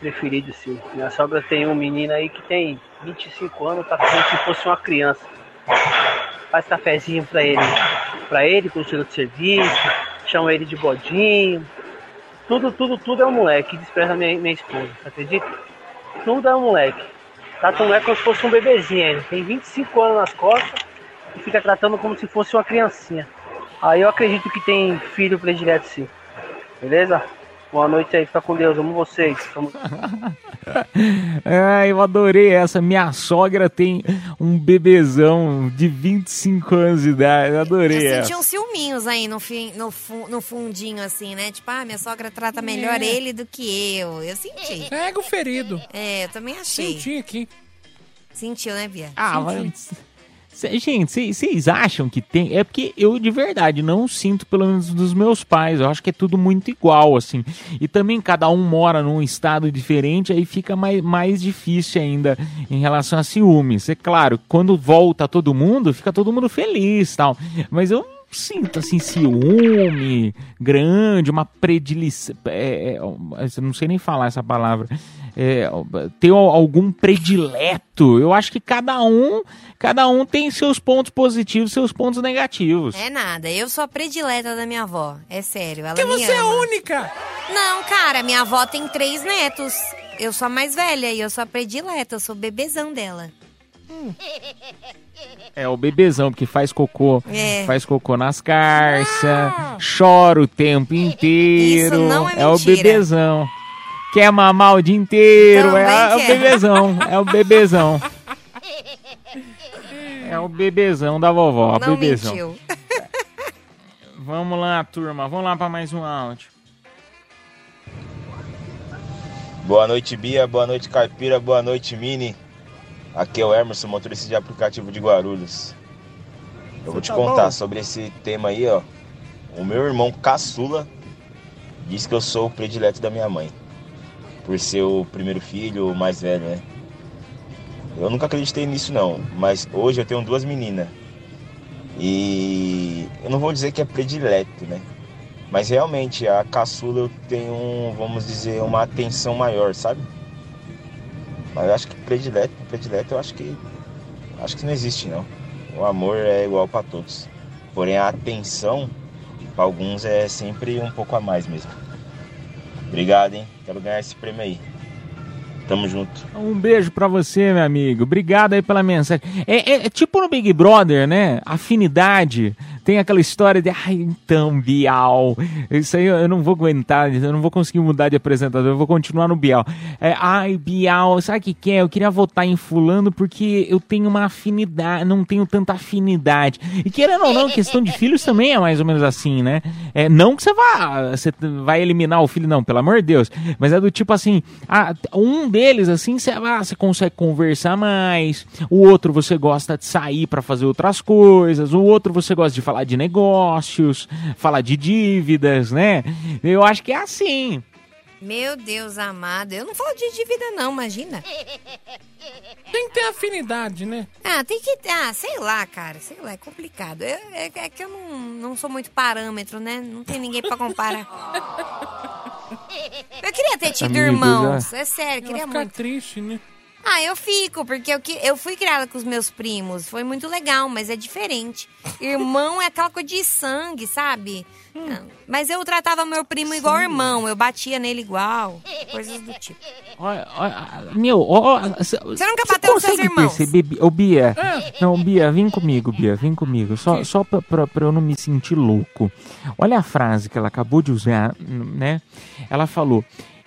Speaker 9: preferido, sim. Minha sogra tem um menino aí que tem 25 anos, tá como se fosse uma criança. Faz cafezinho pra ele, pra ele, quando chega do serviço, chama ele de bodinho. Tudo, tudo, tudo é um moleque. Despreza minha, minha esposa, você acredita? Tudo é um moleque. Trata o moleque como se fosse um bebezinho. Ele tem 25 anos nas costas e fica tratando como se fosse uma criancinha. Aí eu acredito que tem filho predileto sim. Beleza? Boa noite aí, fica com Deus, amo vocês.
Speaker 4: Ah, eu adorei essa. Minha sogra tem um bebezão de 25 anos de idade. Eu adorei
Speaker 5: eu
Speaker 4: essa.
Speaker 5: senti uns ciúminhos aí no, fim, no, fu- no fundinho, assim, né? Tipo, ah, minha sogra trata melhor
Speaker 6: É.
Speaker 5: ele do que eu. Eu senti.
Speaker 6: Pega o ferido.
Speaker 5: É, eu também achei.
Speaker 6: Senti aqui.
Speaker 5: Sentiu, né, Bia?
Speaker 4: Ah, mas. Gente, vocês acham que tem? É porque eu de verdade não sinto, pelo menos dos meus pais. Eu acho que é tudo muito igual, assim. E também cada um mora num estado diferente, aí fica mais, mais difícil ainda em relação a ciúmes. É claro, quando volta todo mundo, fica todo mundo feliz tal. Mas eu sinto assim ciúme grande, uma predileção. É, é, eu não sei nem falar essa palavra. É, ter algum predileto. Eu acho que cada um, cada um tem seus pontos positivos, seus pontos negativos.
Speaker 5: É nada, eu sou a predileta da minha avó. É sério, ela
Speaker 6: Porque você é
Speaker 5: ama.
Speaker 6: única.
Speaker 5: Não, cara, minha avó tem três netos. Eu sou a mais velha e eu sou a predileta, eu sou o bebezão dela.
Speaker 4: É o bebezão que faz cocô,
Speaker 5: É.
Speaker 4: faz cocô nas carças, chora o tempo inteiro.
Speaker 5: Isso não é
Speaker 4: o
Speaker 5: mentira.
Speaker 4: bebezão. Quer mamar o dia inteiro.
Speaker 5: Também
Speaker 4: É, o bebezão, é o bebezão. É o bebezão da vovó,
Speaker 5: Não
Speaker 4: bebezão.
Speaker 5: mentiu.
Speaker 4: Vamos lá, turma, vamos lá para mais um áudio.
Speaker 10: Boa noite, Bia. Boa noite, Caipira. Boa noite, Mini. Aqui é o Emerson, motorista de aplicativo de Guarulhos. Eu vou te
Speaker 11: tá
Speaker 10: contar
Speaker 11: bom.
Speaker 10: sobre esse tema aí, ó. O meu irmão caçula diz que eu sou o predileto da minha mãe. Por ser o primeiro filho, o mais velho, né? Eu nunca acreditei nisso não, mas hoje eu tenho duas meninas. E eu não vou dizer que é predileto, né? Mas realmente a caçula eu tenho, vamos dizer, uma atenção maior, sabe? Mas eu acho que predileto, predileto eu acho que acho que não existe não. O amor é igual para todos. Porém a atenção para alguns é sempre um pouco a mais mesmo. Obrigado, hein? Quero ganhar esse prêmio aí. Tamo junto.
Speaker 4: Um beijo pra você, meu amigo. Obrigado aí pela mensagem. É, é- é tipo no Big Brother, né? Afinidade. Tem aquela história de, ai, então, Bial. Isso aí eu não vou aguentar, eu não vou conseguir mudar de apresentador, eu vou continuar no Bial. É, ai, Bial, sabe o que, que é? Eu queria votar em Fulano porque eu tenho uma afinidade, não tenho tanta afinidade. E querendo ou não, questão de filhos também é mais ou menos assim, né? É, não que você vá, você vai eliminar o filho, não, pelo amor de Deus. Mas é do tipo assim, ah, um deles, assim, você, ah, você consegue conversar mais. O outro você gosta de sair pra fazer outras coisas. O outro você gosta de falar de negócios, falar de dívidas, né? Eu acho que é assim.
Speaker 5: Meu Deus amado, eu não falo de dívida não, imagina.
Speaker 6: Tem que ter afinidade, né?
Speaker 5: Ah, tem que. Ah, sei lá, cara, sei lá, é complicado. Eu- é, é que eu não, não sou muito parâmetro, né? Não tem ninguém pra comparar. Eu queria ter tido
Speaker 6: Amigo,
Speaker 5: irmãos,
Speaker 6: já-
Speaker 5: é sério,
Speaker 6: Ela
Speaker 5: queria muito.
Speaker 6: triste, né?
Speaker 5: Ah, eu fico, porque eu, que- eu fui criada com os meus primos. Foi muito legal, mas é diferente. Irmão é aquela coisa de sangue, sabe?
Speaker 6: Hum.
Speaker 5: Ah, Mas eu tratava meu primo igual irmão, eu batia nele igual. Coisas do tipo.
Speaker 4: Olha, olha, meu, ó, você
Speaker 5: nunca bateu nos seus irmãos?
Speaker 4: perceber, ô Bia?
Speaker 5: Ah.
Speaker 4: Não, Bia, vem comigo, Bia, vem comigo. Só, só pra, pra, pra eu não me sentir louco. Olha a frase que ela acabou de usar, né? Ela falou.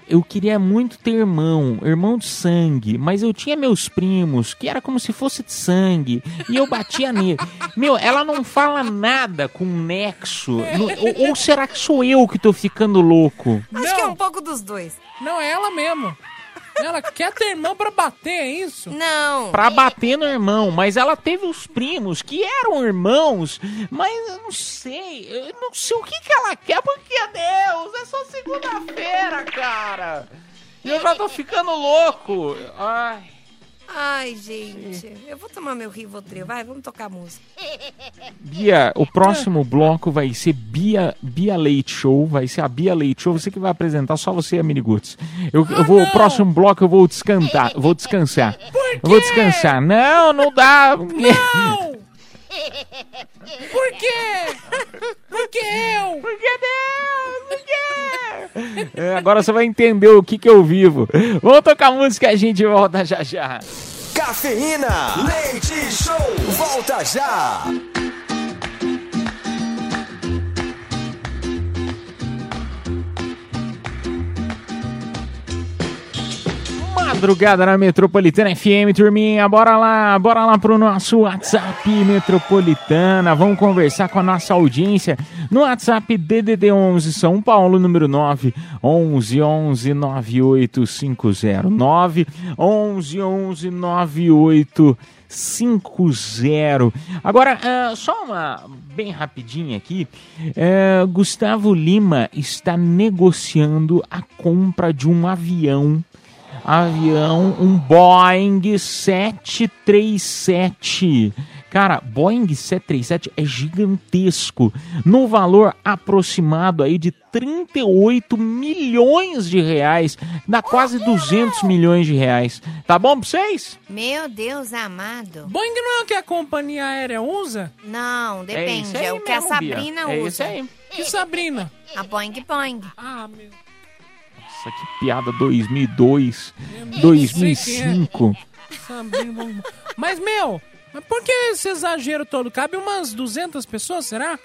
Speaker 4: Eu queria muito ter irmão, irmão de sangue, mas eu tinha meus primos, que era como se fosse de sangue, e eu batia nele. Meu, ela não fala nada com nexo. No- ou, ou será que sou eu que tô ficando louco?
Speaker 5: Acho que é um pouco dos dois.
Speaker 6: Não, é ela mesmo. Ela quer ter irmão pra bater, é isso?
Speaker 5: Não.
Speaker 4: Pra bater no irmão, mas ela teve os primos que eram irmãos, mas eu não sei, eu não sei o que, que ela quer, porque Deus, é só segunda-feira, cara. E eu já tô ficando louco. Ai.
Speaker 5: Ai, gente. Eu vou tomar meu Rivotril. Vai, vamos tocar música.
Speaker 4: Bia, o próximo bloco vai ser Bia, Bia Leite Show, vai ser a Bia Leite Show, você que vai apresentar, só você e a Miniguts. Eu, eu vou, o próximo bloco eu vou descantar, eu vou descansar. Eu vou descansar. Não, não dá.
Speaker 6: Não! Por quê? Por que eu?
Speaker 4: Por que Deus? Por quê? É, agora você vai entender o que que eu vivo. Vamos tocar música e a gente volta já já.
Speaker 3: Cafeína, leite show, volta já.
Speaker 4: Madrugada na Metropolitana FM, turminha. Bora lá, bora lá pro nosso WhatsApp Metropolitana. Vamos conversar com a nossa audiência no WhatsApp DDD 11 São Paulo, número 9 11 11 98509 11 11 9850. Agora, ah, só uma bem rapidinha aqui. Eh, Gustavo Lima está negociando a compra de um avião avião, um Boeing 737. Cara, Boeing 737 é gigantesco, no valor aproximado aí de 38 milhões de reais, dá quase 200 milhões de reais. Tá bom pra vocês?
Speaker 5: Meu Deus amado.
Speaker 6: Boeing não é o que a companhia aérea usa?
Speaker 5: Não, depende.
Speaker 4: isso
Speaker 5: É,
Speaker 4: aí
Speaker 5: o que a
Speaker 4: mesmo, Bia.
Speaker 5: Sabrina
Speaker 4: É
Speaker 5: usa.
Speaker 4: isso aí.
Speaker 6: Que Sabrina?
Speaker 5: A Boing Boing.
Speaker 6: Ah, meu.
Speaker 4: Nossa, que piada 2002,
Speaker 6: sei
Speaker 4: 2005.
Speaker 6: Sabrina, vamos- Mas, meu, por que esse exagero todo? Cabe umas 200 pessoas, será?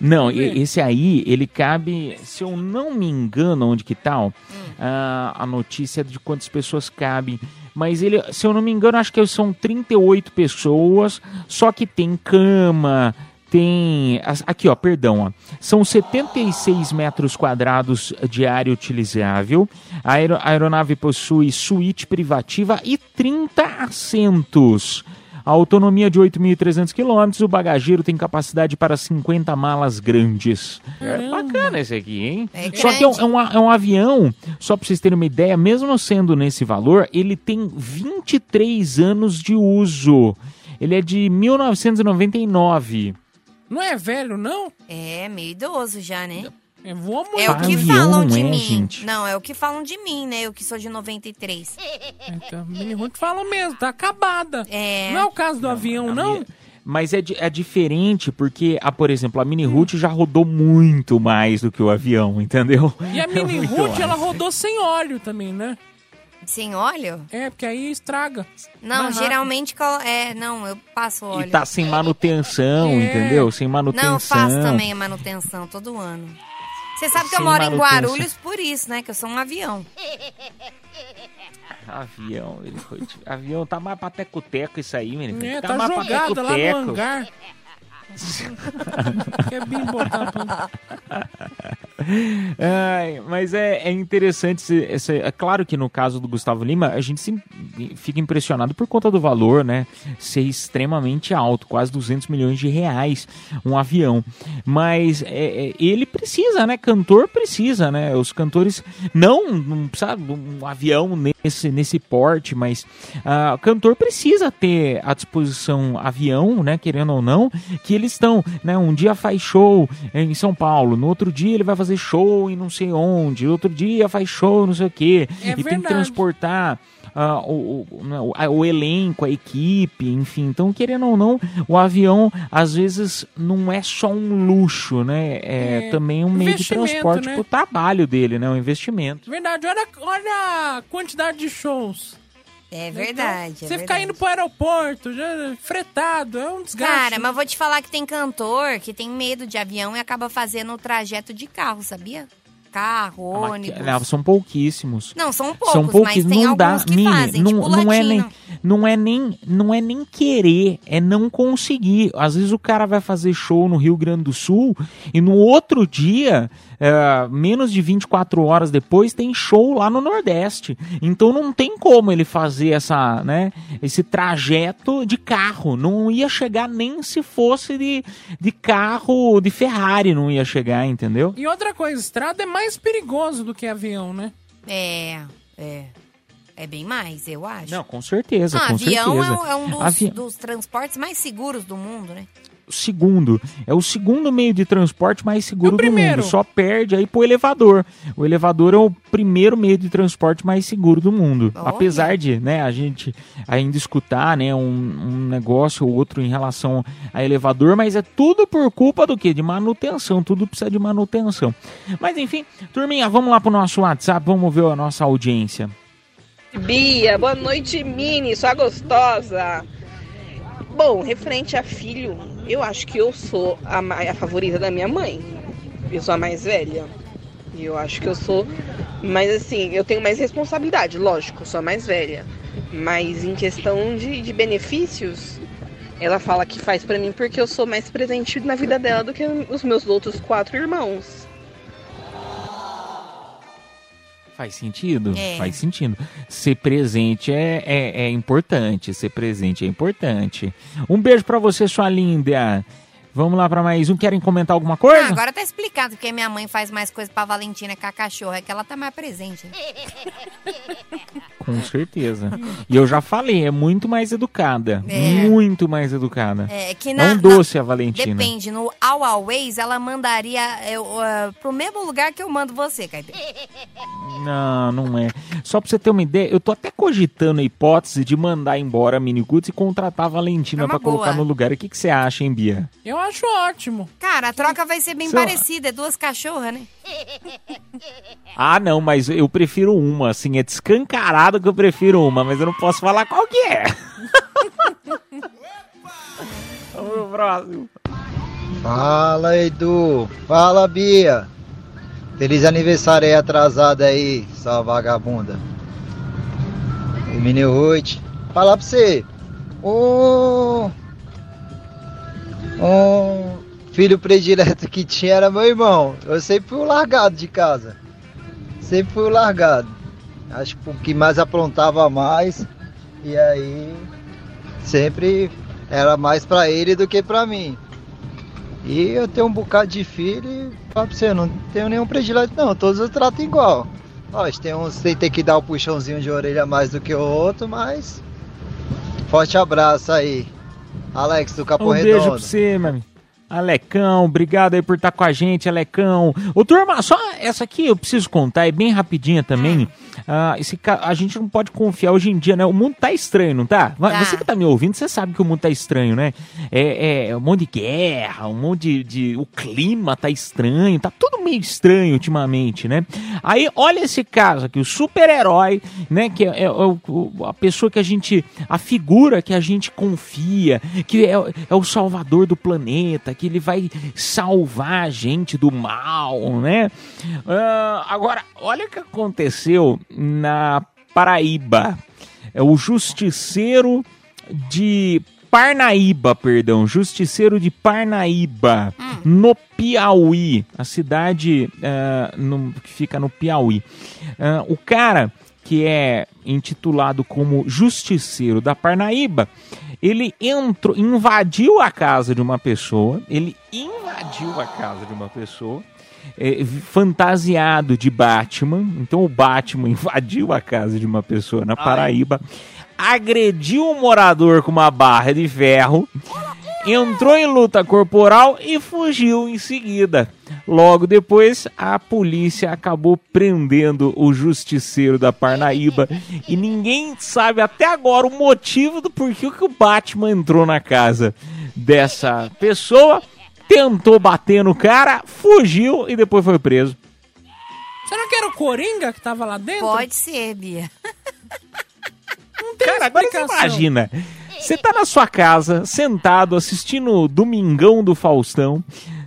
Speaker 4: Não, esse aí, ele cabe, se eu não me engano, onde que tá, ó, ah, a notícia de quantas pessoas cabem. Mas ele, se eu não me engano, acho que são 38 pessoas, só que tem cama, tem. Aqui, ó, perdão, ó. São 76 metros quadrados de área utilizável. A aero- a aeronave possui suíte privativa e 30 assentos. A autonomia de 8.300 quilômetros, o bagageiro tem capacidade para 50 malas grandes. É bacana esse aqui, hein?
Speaker 5: É
Speaker 4: Só que é um, é um é um avião, só para vocês terem uma ideia, mesmo sendo nesse valor, ele tem 23 anos de uso. Ele é de 1999.
Speaker 6: Não é velho, não?
Speaker 5: É, meio idoso já, né?
Speaker 6: É, muito.
Speaker 5: É o que
Speaker 4: Avião,
Speaker 5: falam de
Speaker 4: é,
Speaker 5: mim.
Speaker 4: gente?
Speaker 5: Não, é o que falam de mim, né? Eu que sou de 93.
Speaker 6: Então, Mini Hood fala mesmo, tá acabada.
Speaker 5: É.
Speaker 6: Não é o caso do avião, não?
Speaker 4: Mas é, di- é diferente porque, ah, por exemplo, a Mini Route já rodou muito mais do que o avião, entendeu?
Speaker 6: E a Mini
Speaker 4: É muito mais.
Speaker 6: ela rodou sem óleo também, né?
Speaker 5: Sem óleo?
Speaker 6: É, porque aí estraga.
Speaker 5: Não,
Speaker 6: Mais
Speaker 5: geralmente. É, não, eu passo óleo.
Speaker 4: E tá sem manutenção,
Speaker 6: É.
Speaker 4: entendeu? Sem manutenção.
Speaker 5: Não, eu faço também a manutenção todo ano. Você sabe que eu
Speaker 4: Sem
Speaker 5: moro em. Guarulhos por isso, né? Que eu sou um avião.
Speaker 4: Avião, ele foi. Avião tá mais pra teco-teco isso aí, menino.
Speaker 6: É,
Speaker 4: tá,
Speaker 6: tá,
Speaker 4: mais pra
Speaker 6: jogada lá no hangar.
Speaker 4: Ai, mas é, é interessante. é claro que no caso do Gustavo Lima, a gente se, fica impressionado por conta do valor, né? Ser extremamente alto, quase 200 milhões de reais um avião. Mas é, é, ele precisa, né? Cantor precisa, né? Os cantores não, não sabe, um avião nesse, nesse porte, mas ah, o cantor precisa ter à disposição avião, né? Querendo ou não, que eles estão, né? Um dia faz show em São Paulo, no outro dia ele vai fazer show em não sei onde, outro dia faz show não sei o quê,
Speaker 6: É
Speaker 4: e tem que
Speaker 6: verdade.
Speaker 4: transportar ah, o, o, né, o- a- o elenco, a equipe, enfim. Então, querendo ou não, o avião às vezes não é só um luxo, né? É,
Speaker 6: É,
Speaker 4: também um meio de transporte
Speaker 6: né?
Speaker 4: pro trabalho dele, né? Um investimento.
Speaker 6: Verdade, olha, olha a quantidade de shows.
Speaker 5: É verdade.
Speaker 6: Você
Speaker 5: é
Speaker 6: ficar indo pro aeroporto, já fretado, é um desgaste.
Speaker 5: Cara, mas vou te falar que tem cantor que tem medo de avião e acaba fazendo o trajeto de carro, sabia? Carro,
Speaker 4: Mas
Speaker 5: ônibus.
Speaker 4: não, são pouquíssimos.
Speaker 5: Não, são poucos,
Speaker 4: São
Speaker 5: mas
Speaker 4: pouquíssimos,
Speaker 5: tem
Speaker 4: não dá,
Speaker 5: que
Speaker 4: Mini,
Speaker 5: fazem,
Speaker 4: não,
Speaker 5: tipo
Speaker 4: não é nem, não é nem, não é nem querer, é não conseguir. Às vezes o cara vai fazer show no Rio Grande do Sul e no outro dia, é, menos de 24 horas depois, tem show lá no Nordeste. Então não tem como ele fazer essa, né, esse trajeto de carro. Não ia chegar nem se fosse de, de carro de Ferrari, não ia chegar, entendeu?
Speaker 6: E outra coisa, estrada é mais perigoso do que avião, né?
Speaker 5: É, é. É bem mais, eu acho.
Speaker 4: Não, com certeza,
Speaker 5: Ah,
Speaker 4: com
Speaker 5: avião é
Speaker 4: certeza.
Speaker 5: um, é um dos,
Speaker 4: Avi-
Speaker 5: dos transportes mais seguros do mundo, né?
Speaker 4: Segundo. É o segundo meio de transporte mais seguro
Speaker 6: É
Speaker 4: do mundo. Só perde aí pro elevador. O elevador é o primeiro meio de transporte mais seguro do mundo.
Speaker 5: Olha.
Speaker 4: Apesar de, né, a gente ainda escutar, né, um, um negócio ou outro em relação a elevador, mas é tudo por culpa do quê? De manutenção. Tudo precisa de manutenção. Mas enfim, turminha, vamos lá pro nosso WhatsApp, vamos ver a nossa audiência.
Speaker 11: Bia, boa noite, Mini, sua gostosa. Bom, referente a filho, eu acho que eu sou a, a favorita da minha mãe. Eu sou a mais velha. E eu acho que eu sou. Mas assim, eu tenho mais responsabilidade, lógico, sou a mais velha. Mas em questão de, de benefícios, ela fala que faz pra mim porque eu sou mais presente na vida dela do que os meus outros quatro irmãos.
Speaker 4: Faz sentido?
Speaker 5: É.
Speaker 4: Faz sentido. Ser presente é, é, é importante. Ser presente é importante. Um beijo pra você, sua linda. Vamos lá pra mais um. Querem comentar alguma coisa?
Speaker 5: Ah, agora tá explicado porque minha mãe faz mais coisa pra Valentina que a cachorra, é que ela tá mais presente.
Speaker 4: Com certeza. E eu já falei, é muito mais educada.
Speaker 5: É.
Speaker 4: Muito mais educada.
Speaker 5: É que
Speaker 4: É
Speaker 5: na,
Speaker 4: um doce a Valentina.
Speaker 5: Depende, no All Always ela mandaria eu, uh, pro mesmo lugar que eu mando você, Caipira.
Speaker 4: Não, não é. Só pra você ter uma ideia, eu tô até cogitando a hipótese de mandar embora a Mini Goods e contratar a Valentina
Speaker 5: É uma
Speaker 4: pra colocar no lugar. O que, que você acha, hein, Bia?
Speaker 6: Eu acho ótimo.
Speaker 5: Cara, a troca vai ser bem
Speaker 4: Só-
Speaker 5: parecida, é duas cachorras, né?
Speaker 4: Ah, não, mas eu prefiro uma, assim, é descancarado que eu prefiro uma, mas eu não posso falar qual que é. Vamos pro próximo.
Speaker 12: Fala, Edu. Fala, Bia. Feliz aniversário aí atrasado aí, sua vagabunda. O Mini Ruth. Fala pra você. Um. Um filho predileto que tinha era meu irmão. Eu sempre fui o largado de casa. Sempre fui o largado. Acho que o que mais aprontava mais. E aí. Sempre era mais pra ele do que pra mim. E eu tenho um bocado de filho e pra você, não tenho nenhum predileto não, todos eu trato igual. Lógico, tem uns que tem que dar o puxãozinho de orelha mais do que o outro, mas. Forte abraço aí. Alex do Capão
Speaker 4: Um beijo
Speaker 12: Redondo.
Speaker 4: pra você, meu amigo. Alecão, obrigado aí por estar com a gente, Alecão. Ô, turma, só essa aqui eu preciso contar, é bem rapidinha também. Ah, esse, a gente não pode confiar hoje em dia, né? O mundo tá estranho, não tá?
Speaker 5: Tá.
Speaker 4: Você que tá me ouvindo, você sabe que o mundo tá estranho, né? É, é um monte de guerra, um monte de, de- O clima tá estranho, tá tudo meio estranho ultimamente, né? Aí, olha esse caso aqui, o super-herói, né? Que é, é o- a pessoa que a gente. A figura que a gente confia, que é, é o salvador do planeta, que ele vai salvar a gente do mal, né? Ah, agora, olha o que aconteceu na Paraíba. É o justiceiro de Parnaíba, perdão, justiceiro de Parnaíba, no Piauí, a cidade ah, no- que fica no Piauí. Ah, o cara que é intitulado como justiceiro da Parnaíba, ele entrou, invadiu a casa de uma pessoa, ele invadiu a casa de uma pessoa, é, fantasiado de Batman. Então o Batman invadiu a casa de uma pessoa na Paraíba, agrediu um morador com uma barra de ferro, entrou em luta corporal e fugiu em seguida. Logo depois, a polícia acabou prendendo o justiceiro da Parnaíba e ninguém sabe até agora o motivo do porquê que o Batman entrou na casa dessa pessoa, tentou bater no cara, fugiu e depois foi preso.
Speaker 6: Será que era o Coringa que tava lá dentro?
Speaker 5: Pode ser, Bia.
Speaker 6: Não tem
Speaker 4: Cara, agora você
Speaker 6: explicação.
Speaker 4: imagina. Você tá na sua casa, sentado, assistindo Domingão do Faustão,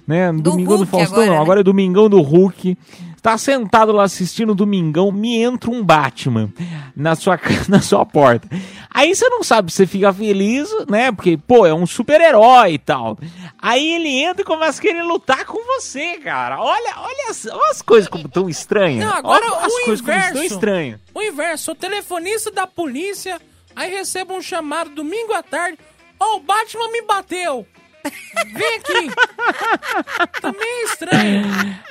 Speaker 4: né? Domingão do
Speaker 5: Hulk
Speaker 4: Faustão
Speaker 5: agora,
Speaker 4: não,
Speaker 5: né?
Speaker 4: agora é Domingão do Hulk. Tá sentado lá assistindo Domingão, me entra um Batman na sua, na sua porta. Aí você não sabe, você fica feliz, né? Porque, pô, é um super-herói e tal. Aí ele entra e começa a querer lutar com você, cara. Olha, olha as, olha as coisas como tão estranhas.
Speaker 6: Não, agora
Speaker 4: olha
Speaker 6: o inverso. O inverso, sou telefonista da polícia, aí recebo um chamado domingo à tarde. Ó, o Batman me bateu. Vem aqui. Também é estranho.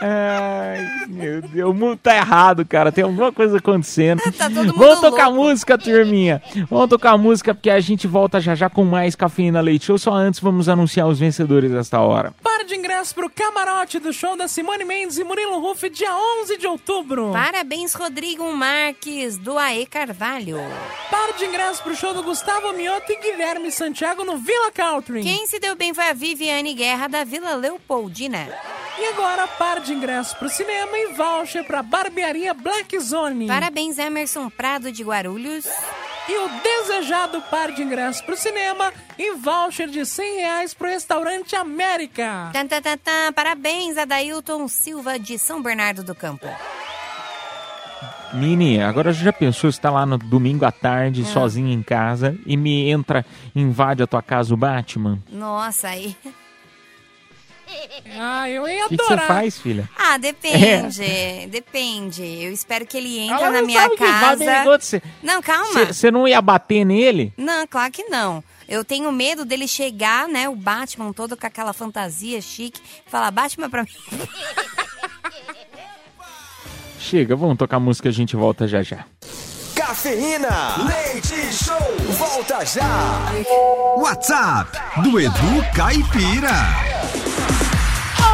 Speaker 4: Ai, meu Deus, o mundo tá errado, cara. Tem alguma coisa acontecendo.
Speaker 5: Tá
Speaker 4: Vamos tocar
Speaker 5: louco.
Speaker 4: música, turminha. Vamos tocar música porque a gente volta já já com mais Cafeína Leite Show. Só antes vamos anunciar os vencedores desta hora.
Speaker 6: Para de ingresso pro camarote do show da Simone Mendes e Murilo Ruff, dia 11 de outubro.
Speaker 5: Parabéns, Rodrigo Marques, do AE Carvalho.
Speaker 6: Para de ingresso pro show do Gustavo Mioto e Guilherme Santiago no Villa Country.
Speaker 5: Quem se deu bem foi a Viviane Guerra, da Vila Leopoldina.
Speaker 6: E agora, par de ingresso pro cinema e voucher pra barbearia Black Zone.
Speaker 5: Parabéns, Emerson Prado, de Guarulhos.
Speaker 6: E o desejado par de ingresso pro cinema e voucher de 100 reais pro restaurante América.
Speaker 5: Tan, tan, tan, tan. Parabéns, Adailton Silva, de São Bernardo do Campo.
Speaker 4: Mini, agora já pensou, tá lá no domingo à tarde,
Speaker 5: Ah.
Speaker 4: sozinho em casa, e me entra, invade a tua casa o Batman?
Speaker 5: Nossa, aí.
Speaker 6: Ah, eu ia
Speaker 4: O que que
Speaker 6: adorar.
Speaker 4: você faz, filha?
Speaker 5: Ah, depende. Depende. Eu espero que ele entre
Speaker 4: Ela
Speaker 5: na
Speaker 4: não
Speaker 5: minha
Speaker 4: vai,
Speaker 5: casa.
Speaker 4: você-
Speaker 5: Não, calma.
Speaker 4: Você não ia bater nele?
Speaker 5: Não, claro que não. Eu tenho medo dele chegar, né, o Batman todo com aquela fantasia chique, falar, Batman pra mim.
Speaker 4: Chega, vamos tocar música, a gente volta já já.
Speaker 3: Cafeína, leite show, volta já.
Speaker 13: WhatsApp do Edu Caipira.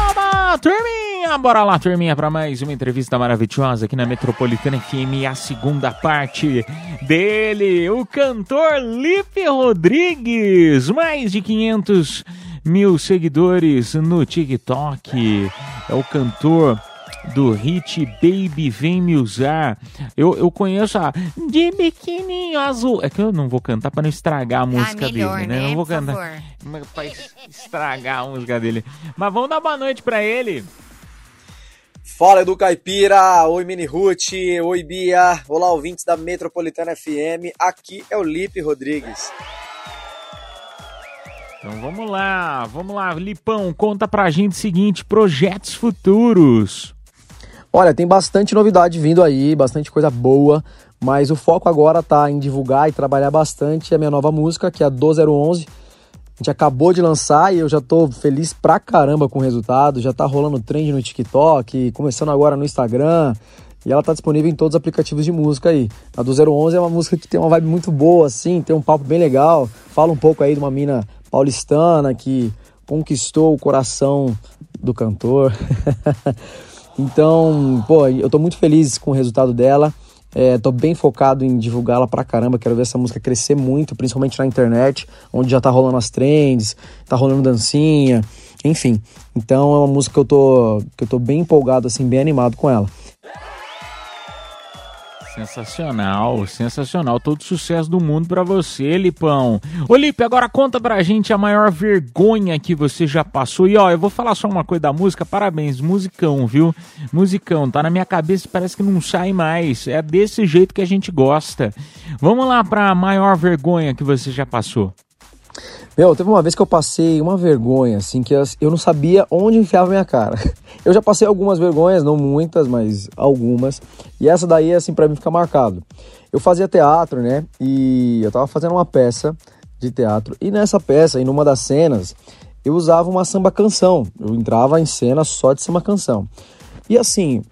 Speaker 4: Oba, turminha! Bora lá, turminha, para mais uma entrevista maravilhosa aqui na Metropolitana FM, a segunda parte dele, o cantor Lipe Rodrigues, mais de 500 mil seguidores no TikTok, é o cantor do hit Baby Vem Me Usar. Eu, eu conheço a De Biquininho Azul. É que eu não vou cantar pra não estragar a música
Speaker 5: melhor,
Speaker 4: dele, né?
Speaker 5: né?
Speaker 4: Não vou
Speaker 5: Por
Speaker 4: cantar es- estragar a música dele. Mas vamos dar boa noite pra ele.
Speaker 14: Fala Edu Caipira, oi Mini Ruth, oi Bia, olá ouvintes da Metropolitana FM, aqui é o Lipe Rodrigues.
Speaker 4: Então vamos lá, vamos lá, Lipão, conta pra gente o seguinte, projetos futuros.
Speaker 15: Olha, tem bastante novidade vindo aí, bastante coisa boa, mas o foco agora tá em divulgar e trabalhar bastante a minha nova música, que é a 12011. A gente acabou de lançar e eu já tô feliz pra caramba com o resultado. Já tá rolando trend no TikTok, começando agora no Instagram. E ela tá disponível em todos os aplicativos de música aí. A do 011 é uma música que tem uma vibe muito boa, assim, tem um papo bem legal. Fala um pouco aí de uma mina paulistana que conquistou o coração do cantor. então, pô, eu tô muito feliz com o resultado dela. É, tô bem focado em divulgá-la pra caramba. Quero ver essa música crescer muito, principalmente na internet, onde já tá rolando as trends, tá rolando dancinha, enfim. Então é uma música que eu tô, que eu tô bem empolgado, assim, bem animado com ela.
Speaker 4: Sensacional, sensacional. Todo sucesso do mundo pra você, Lipão. Ô, agora conta pra gente a maior vergonha que você já passou. E ó, eu vou falar só uma coisa da música. Parabéns, musicão, viu? Musicão, tá na minha cabeça, parece que não sai mais. É desse jeito que a gente gosta. Vamos lá pra maior vergonha que você já passou.
Speaker 15: Meu, teve uma vez que eu passei uma vergonha, assim, que eu não sabia onde enfiava minha cara. Eu já passei algumas vergonhas, não muitas, mas algumas. E essa daí, assim, pra mim fica marcado. Eu fazia teatro, né? E eu tava fazendo uma peça de teatro. E nessa peça, em numa das cenas, eu usava uma samba canção. Eu entrava em cena só de samba canção. E assim,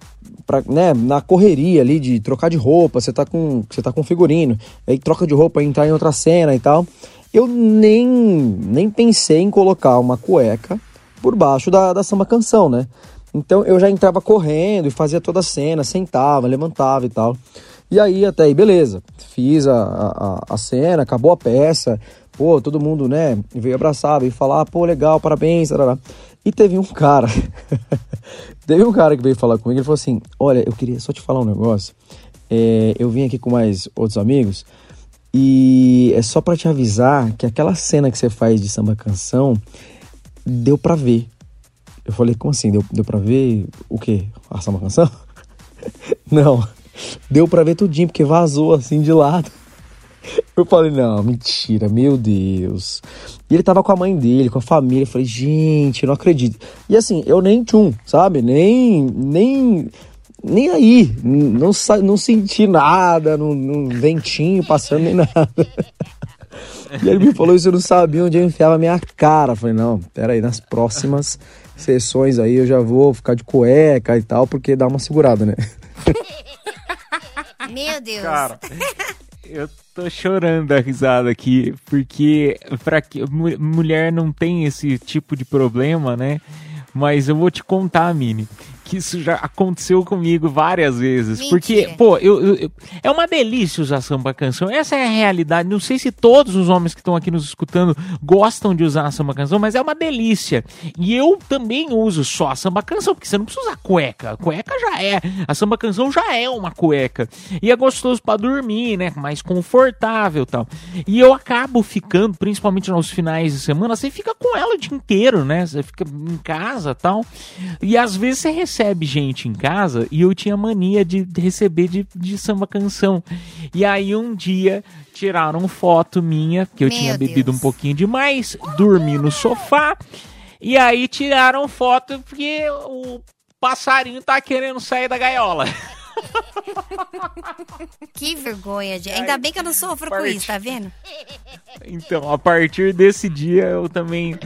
Speaker 15: pra, né, na correria ali de trocar de roupa, você tá com, você tá com figurino, aí troca de roupa, entrar em outra cena e tal. Eu nem, nem pensei em colocar uma cueca por baixo da, da samba canção, né? Então eu já entrava correndo e fazia toda a cena, sentava, levantava e tal. E aí até aí, beleza. Fiz a, a, a cena, acabou a peça. Pô, todo mundo, né, veio abraçar, veio falar, pô, legal, parabéns, tarará. E teve um cara, teve um cara que veio falar comigo, ele falou assim, olha, eu queria só te falar um negócio. É, eu vim aqui com mais outros amigos e é só pra te avisar que aquela cena que você faz de samba canção deu pra ver. Eu falei, como assim? Deu, deu pra ver o quê? A samba canção? Não. Deu pra ver tudinho, porque vazou assim de lado. Eu falei, não, mentira, meu Deus. E ele tava com a mãe dele, com a família. Eu falei, gente, não acredito. E assim, eu nem tchum, sabe? Nem. Nem. Nem aí. Não, não senti nada, não, não ventinho passando, nem nada. E ele me falou isso, eu não sabia onde eu enfiava a minha cara. Eu falei, não, peraí, nas próximas sessões aí eu já vou ficar de cueca e tal, porque dá uma segurada, né?
Speaker 5: Meu Deus.
Speaker 4: Cara, eu tô chorando da risada aqui, porque pra que mu- mulher não tem esse tipo de problema, né? Mas eu vou te contar, Mini, que isso já aconteceu comigo várias vezes. Porque,
Speaker 5: Mentira.
Speaker 4: pô, eu, eu- eu- é uma delícia usar samba canção. Essa é a realidade. Não sei se todos os homens que estão aqui nos escutando gostam de usar a samba canção, mas é uma delícia. E eu também uso só a samba canção, porque você não precisa usar cueca. A cueca já é. A samba canção já é uma cueca. E é gostoso pra dormir, né? Mais confortável e tal. E eu acabo ficando, principalmente nos finais de semana, você fica com ela o dia inteiro, né? Você fica em casa e tal. E às vezes você recebe gente em casa e eu tinha mania de receber de, de samba canção. E aí um dia tiraram foto minha, que eu
Speaker 5: Meu
Speaker 4: tinha bebido um pouquinho demais, dormi no sofá. E aí tiraram foto porque o passarinho tá querendo sair da gaiola.
Speaker 5: Que vergonha, gente. Ainda bem que eu não sofro com isso, tá vendo?
Speaker 4: Então, a partir desse dia eu também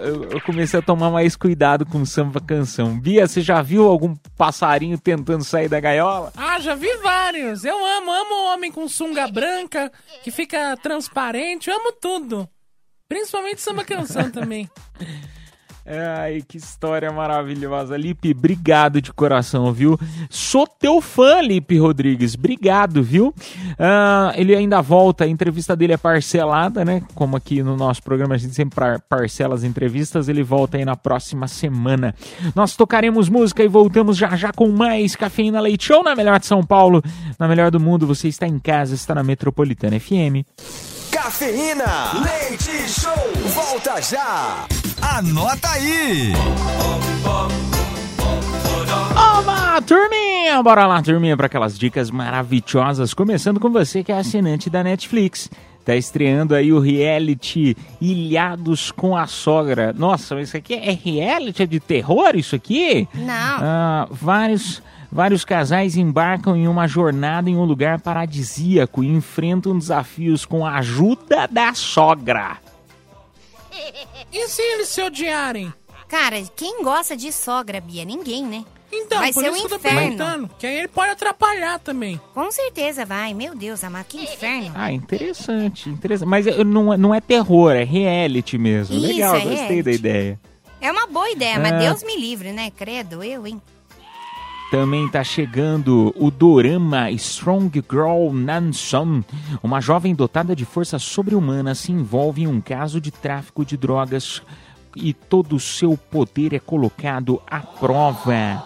Speaker 4: eu, eu comecei a tomar mais cuidado com samba canção. Bia, você já viu algum passarinho tentando sair da gaiola?
Speaker 6: Ah, já vi vários. Eu amo, amo homem com sunga branca, que fica transparente, eu amo tudo. Principalmente samba canção também.
Speaker 4: Ai, que história maravilhosa. Lipe, obrigado de coração, viu? Sou teu fã, Lipe Rodrigues. Obrigado, viu? Ah, ele ainda volta, a entrevista dele é parcelada, né? Como aqui no nosso programa a gente sempre par- parcela as entrevistas, ele volta aí na próxima semana. Nós tocaremos música e voltamos já já com mais Cafeína Leite Show na melhor de São Paulo, na melhor do mundo. Você está em casa, está na Metropolitana FM.
Speaker 3: Cafeína, leite show, volta já.
Speaker 13: Anota aí.
Speaker 4: Olá, turminha! Bora lá, turminha, para aquelas dicas maravilhosas. Começando com você que é assinante da Netflix. Tá estreando aí o reality Ilhados com a Sogra. Nossa, mas isso aqui é reality? É de terror isso aqui?
Speaker 5: Não.
Speaker 4: Ah, vários, vários casais embarcam em uma jornada em um lugar paradisíaco e enfrentam desafios com a ajuda da sogra.
Speaker 6: E se eles se odiarem?
Speaker 5: Cara, quem gosta de sogra, Bia? Ninguém, né?
Speaker 6: Então,
Speaker 5: vai
Speaker 6: por
Speaker 5: ser
Speaker 6: isso
Speaker 5: um
Speaker 6: que eu tô
Speaker 5: inferno.
Speaker 6: perguntando. Que aí ele pode atrapalhar também.
Speaker 5: Com certeza vai. Meu Deus, amado, que inferno.
Speaker 4: Ah, interessante, interessante. Mas não, é- não é terror, é reality mesmo.
Speaker 5: Isso,
Speaker 4: Legal,
Speaker 5: é
Speaker 4: gostei
Speaker 5: reality.
Speaker 4: da ideia.
Speaker 5: É uma boa ideia, mas
Speaker 4: É.
Speaker 5: Deus me livre, né? Credo, eu, hein?
Speaker 4: Também tá chegando o dorama Strong Girl Nanson. Uma jovem dotada de força sobre-humana se envolve em um caso de tráfico de drogas e todo o seu poder é colocado à prova.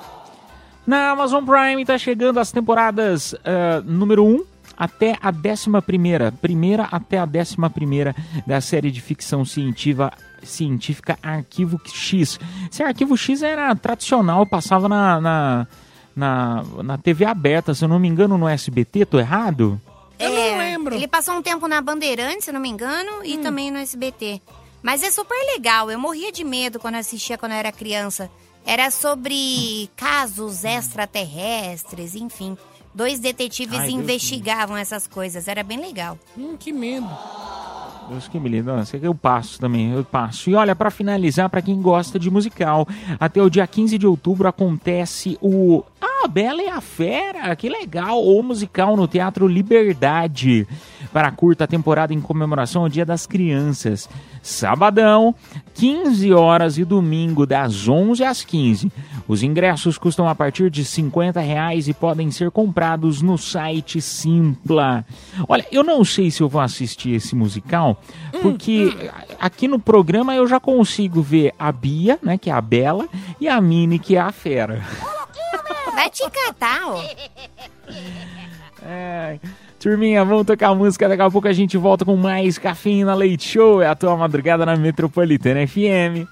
Speaker 4: Na Amazon Prime tá chegando as temporadas ah, número 1 até a 11 primeira, primeira até a 11 primeira da série de ficção científica, científica Arquivo X. Esse Arquivo X era tradicional, passava na, na, na, na TV aberta, se eu não me engano, no SBT, tô errado?
Speaker 5: Eu não lembro. Ele passou um tempo na Bandeirantes, se eu não me engano, e também no SBT. Mas é super legal. Eu morria de medo quando assistia quando eu era criança. Era sobre casos extraterrestres, enfim. Dois detetives
Speaker 4: Ai, Deus
Speaker 5: investigavam essas coisas. Era bem legal.
Speaker 6: Hum, que medo.
Speaker 4: Deus que me. Nossa, eu passo também, eu passo. E olha, pra finalizar, pra quem gosta de musical, até o dia 15 de outubro acontece o Ah, Bela e a Fera, que legal, o musical no Teatro Liberdade, para a curta temporada em comemoração ao Dia das Crianças. Sabadão, 15 horas e domingo, das 11 às 15. Os ingressos custam a partir de 50 reais e podem ser comprados no site Simpla. Olha, eu não sei se eu vou assistir esse musical, porque aqui no programa eu já consigo ver a Bia, né, que é a Bela, e a Mini, que é a Fera.
Speaker 5: Vai te catar, ó.
Speaker 4: É. Turminha, vamos tocar música. Daqui a pouco a gente volta com mais Cafeína Leite Show. É a tua madrugada na Metropolitana FM.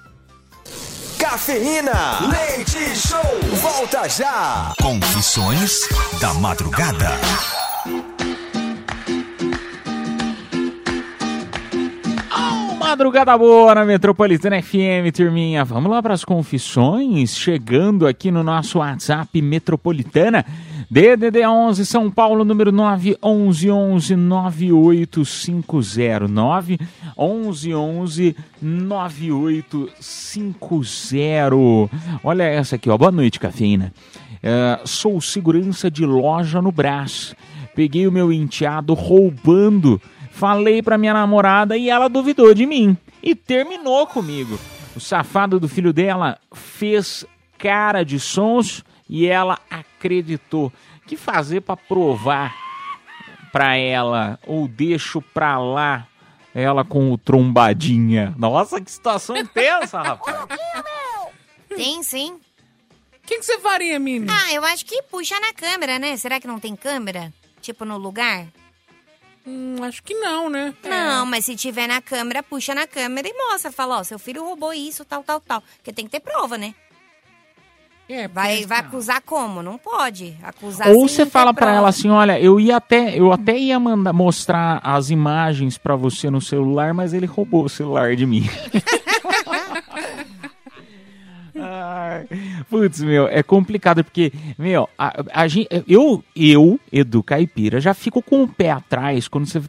Speaker 3: Cafeína, leite show, volta já.
Speaker 13: Confissões da madrugada.
Speaker 4: Madrugada boa na Metropolitana FM, turminha. Vamos lá para as confissões. Chegando aqui no nosso WhatsApp Metropolitana. DDD 11 São Paulo, número 9 11 11 98509 11 11 9850. Olha essa aqui, ó. Boa noite, cafeína. É, sou segurança de loja no Brás. Peguei o meu enteado roubando. Falei pra minha namorada e ela duvidou de mim. E terminou comigo. O safado do filho dela fez cara de sons e ela acreditou. que fazer pra provar pra ela? Ou deixo pra lá ela com o trombadinha? Nossa, que situação intensa, rapaz.
Speaker 5: Tem sim.
Speaker 6: O que, que você faria, Mini?
Speaker 5: Ah, eu acho que puxa na câmera, né? Será que não tem câmera? Tipo no lugar?
Speaker 6: Hum, acho que não, né?
Speaker 5: Não, mas se tiver na câmera, puxa na câmera e mostra. Fala, ó, seu filho roubou isso, tal, tal, tal. Porque tem que ter prova, né?
Speaker 6: É,
Speaker 5: vai, vai acusar como? Não pode. Acusar
Speaker 4: Ou você fala pra
Speaker 5: prova.
Speaker 4: ela assim, olha, eu ia até, eu até ia mandar mostrar as imagens pra você no celular, mas ele roubou o celular de mim. Putz, meu, é complicado porque, meu, a, a gente, eu, eu, Edu Caipira, já fico com o pé atrás quando você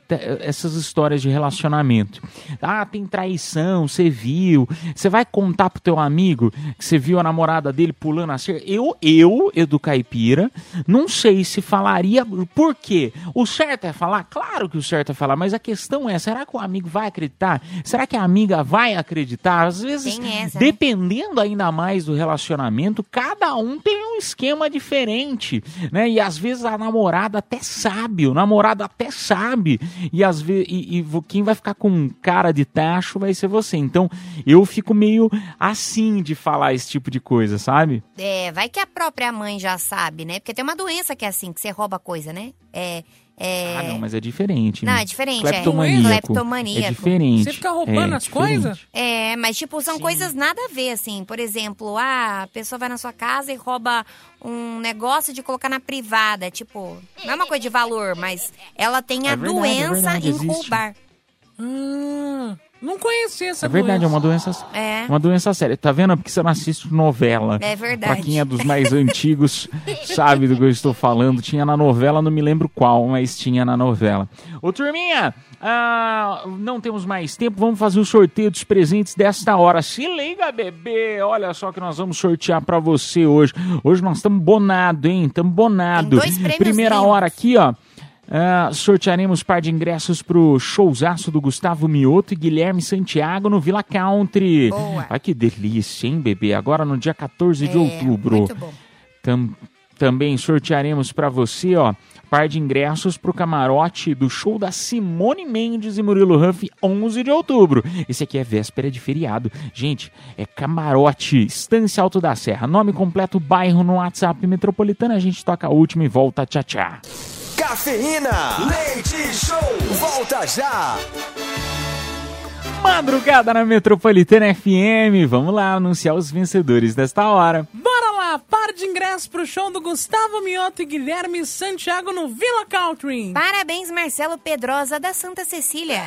Speaker 4: essas histórias de relacionamento. Ah, tem traição, você viu. Você vai contar pro teu amigo que você viu a namorada dele pulando a cerca. Eu, eu, Edu Caipira, não sei se falaria. Por quê? O certo é falar? Claro que o certo é falar, mas a questão é: será que o amigo vai acreditar? Será que a amiga vai acreditar? Às vezes,
Speaker 5: essa, né?
Speaker 4: dependendo ainda mais do relacionamento, cada um tem um esquema diferente, né? E às vezes a namorada até sabe, o namorado até sabe, e às vezes e, e quem vai ficar com cara de tacho vai ser você. Então eu fico meio assim de falar esse tipo de coisa, sabe?
Speaker 5: É, vai que a própria mãe já sabe, né? Porque tem uma doença que é assim, que você rouba coisa, né? É. é...
Speaker 4: Ah, não, mas é diferente.
Speaker 5: Não,
Speaker 4: né?
Speaker 5: é diferente,
Speaker 4: Cleptomaníaco.
Speaker 5: é. Cleptomaníaco.
Speaker 4: É diferente.
Speaker 6: Você fica roubando
Speaker 4: é
Speaker 6: as coisas?
Speaker 5: É, mas tipo, são coisas nada a ver, assim. Por exemplo, ah, a pessoa vai na sua casa e rouba um negócio de colocar na privada. Tipo, não é uma coisa de valor, mas ela tem a
Speaker 4: É verdade, é
Speaker 5: doença
Speaker 4: verdade,
Speaker 5: em
Speaker 4: existe.
Speaker 5: roubar.
Speaker 6: Ah, não conhecia essa
Speaker 4: É verdade, é uma doença,
Speaker 5: É.
Speaker 4: uma doença séria. Tá vendo? Porque você não assiste novela.
Speaker 5: É verdade.
Speaker 4: Pra quem é dos mais antigos, sabe do que eu estou falando. Tinha na novela, não me lembro qual, mas tinha na novela. Ô, turminha, ah, não temos mais tempo. Vamos fazer o sorteio dos presentes desta hora. Se liga, bebê. Olha só que nós vamos sortear pra você hoje. Hoje nós estamos bonado, hein? Estamos bonado.
Speaker 5: Tem dois prêmios
Speaker 4: Primeira
Speaker 5: lindos.
Speaker 4: hora aqui, ó. Ah, sortearemos par de ingressos pro showzaço do Gustavo Mioto e Guilherme Santiago no Villa Country.
Speaker 5: Boa.
Speaker 4: Ai, que delícia, hein, bebê? Agora no dia 14 de
Speaker 5: É,
Speaker 4: outubro.
Speaker 5: muito bom.
Speaker 4: Tam- também sortearemos para você, ó, par de ingressos pro camarote do show da Simone Mendes e Murilo Huff, 11 de outubro. Esse aqui é véspera de feriado. Gente, é camarote, Estância Alto da Serra. Nome completo, bairro no WhatsApp metropolitana. A gente toca a última e volta. Tchau, tchau.
Speaker 3: Cafeína, leite show, volta já.
Speaker 4: Madrugada na Metropolitana FM. Vamos lá anunciar os vencedores desta hora.
Speaker 6: Bora lá, par de ingressos pro show do Gustavo Mioto e Guilherme Santiago no Villa Country.
Speaker 5: Parabéns, Marcelo Pedrosa da Santa Cecília.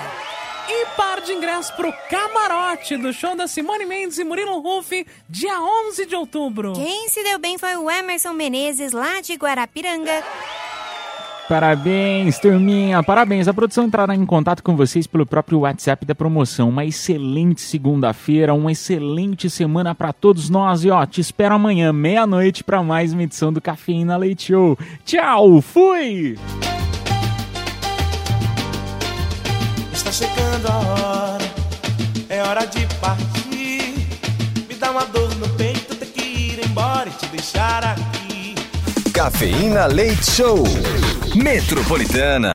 Speaker 6: E par de ingressos pro camarote do show da Simone Mendes e Murilo Ruff, dia 11 de outubro.
Speaker 5: Quem se deu bem foi o Emerson Menezes, lá de Guarapiranga.
Speaker 4: Parabéns, turminha. Parabéns. A produção entrará em contato com vocês pelo próprio WhatsApp da promoção. Uma excelente segunda-feira, uma excelente semana pra todos nós. E ó, te espero amanhã, meia-noite, pra mais uma edição do Cafeína Leite Show. Tchau, fui!
Speaker 16: Está chegando a hora, é hora de partir. Me dá uma dor no peito, ter que ir embora e te deixar aqui.
Speaker 3: Cafeína Leite Show.
Speaker 13: Metropolitana.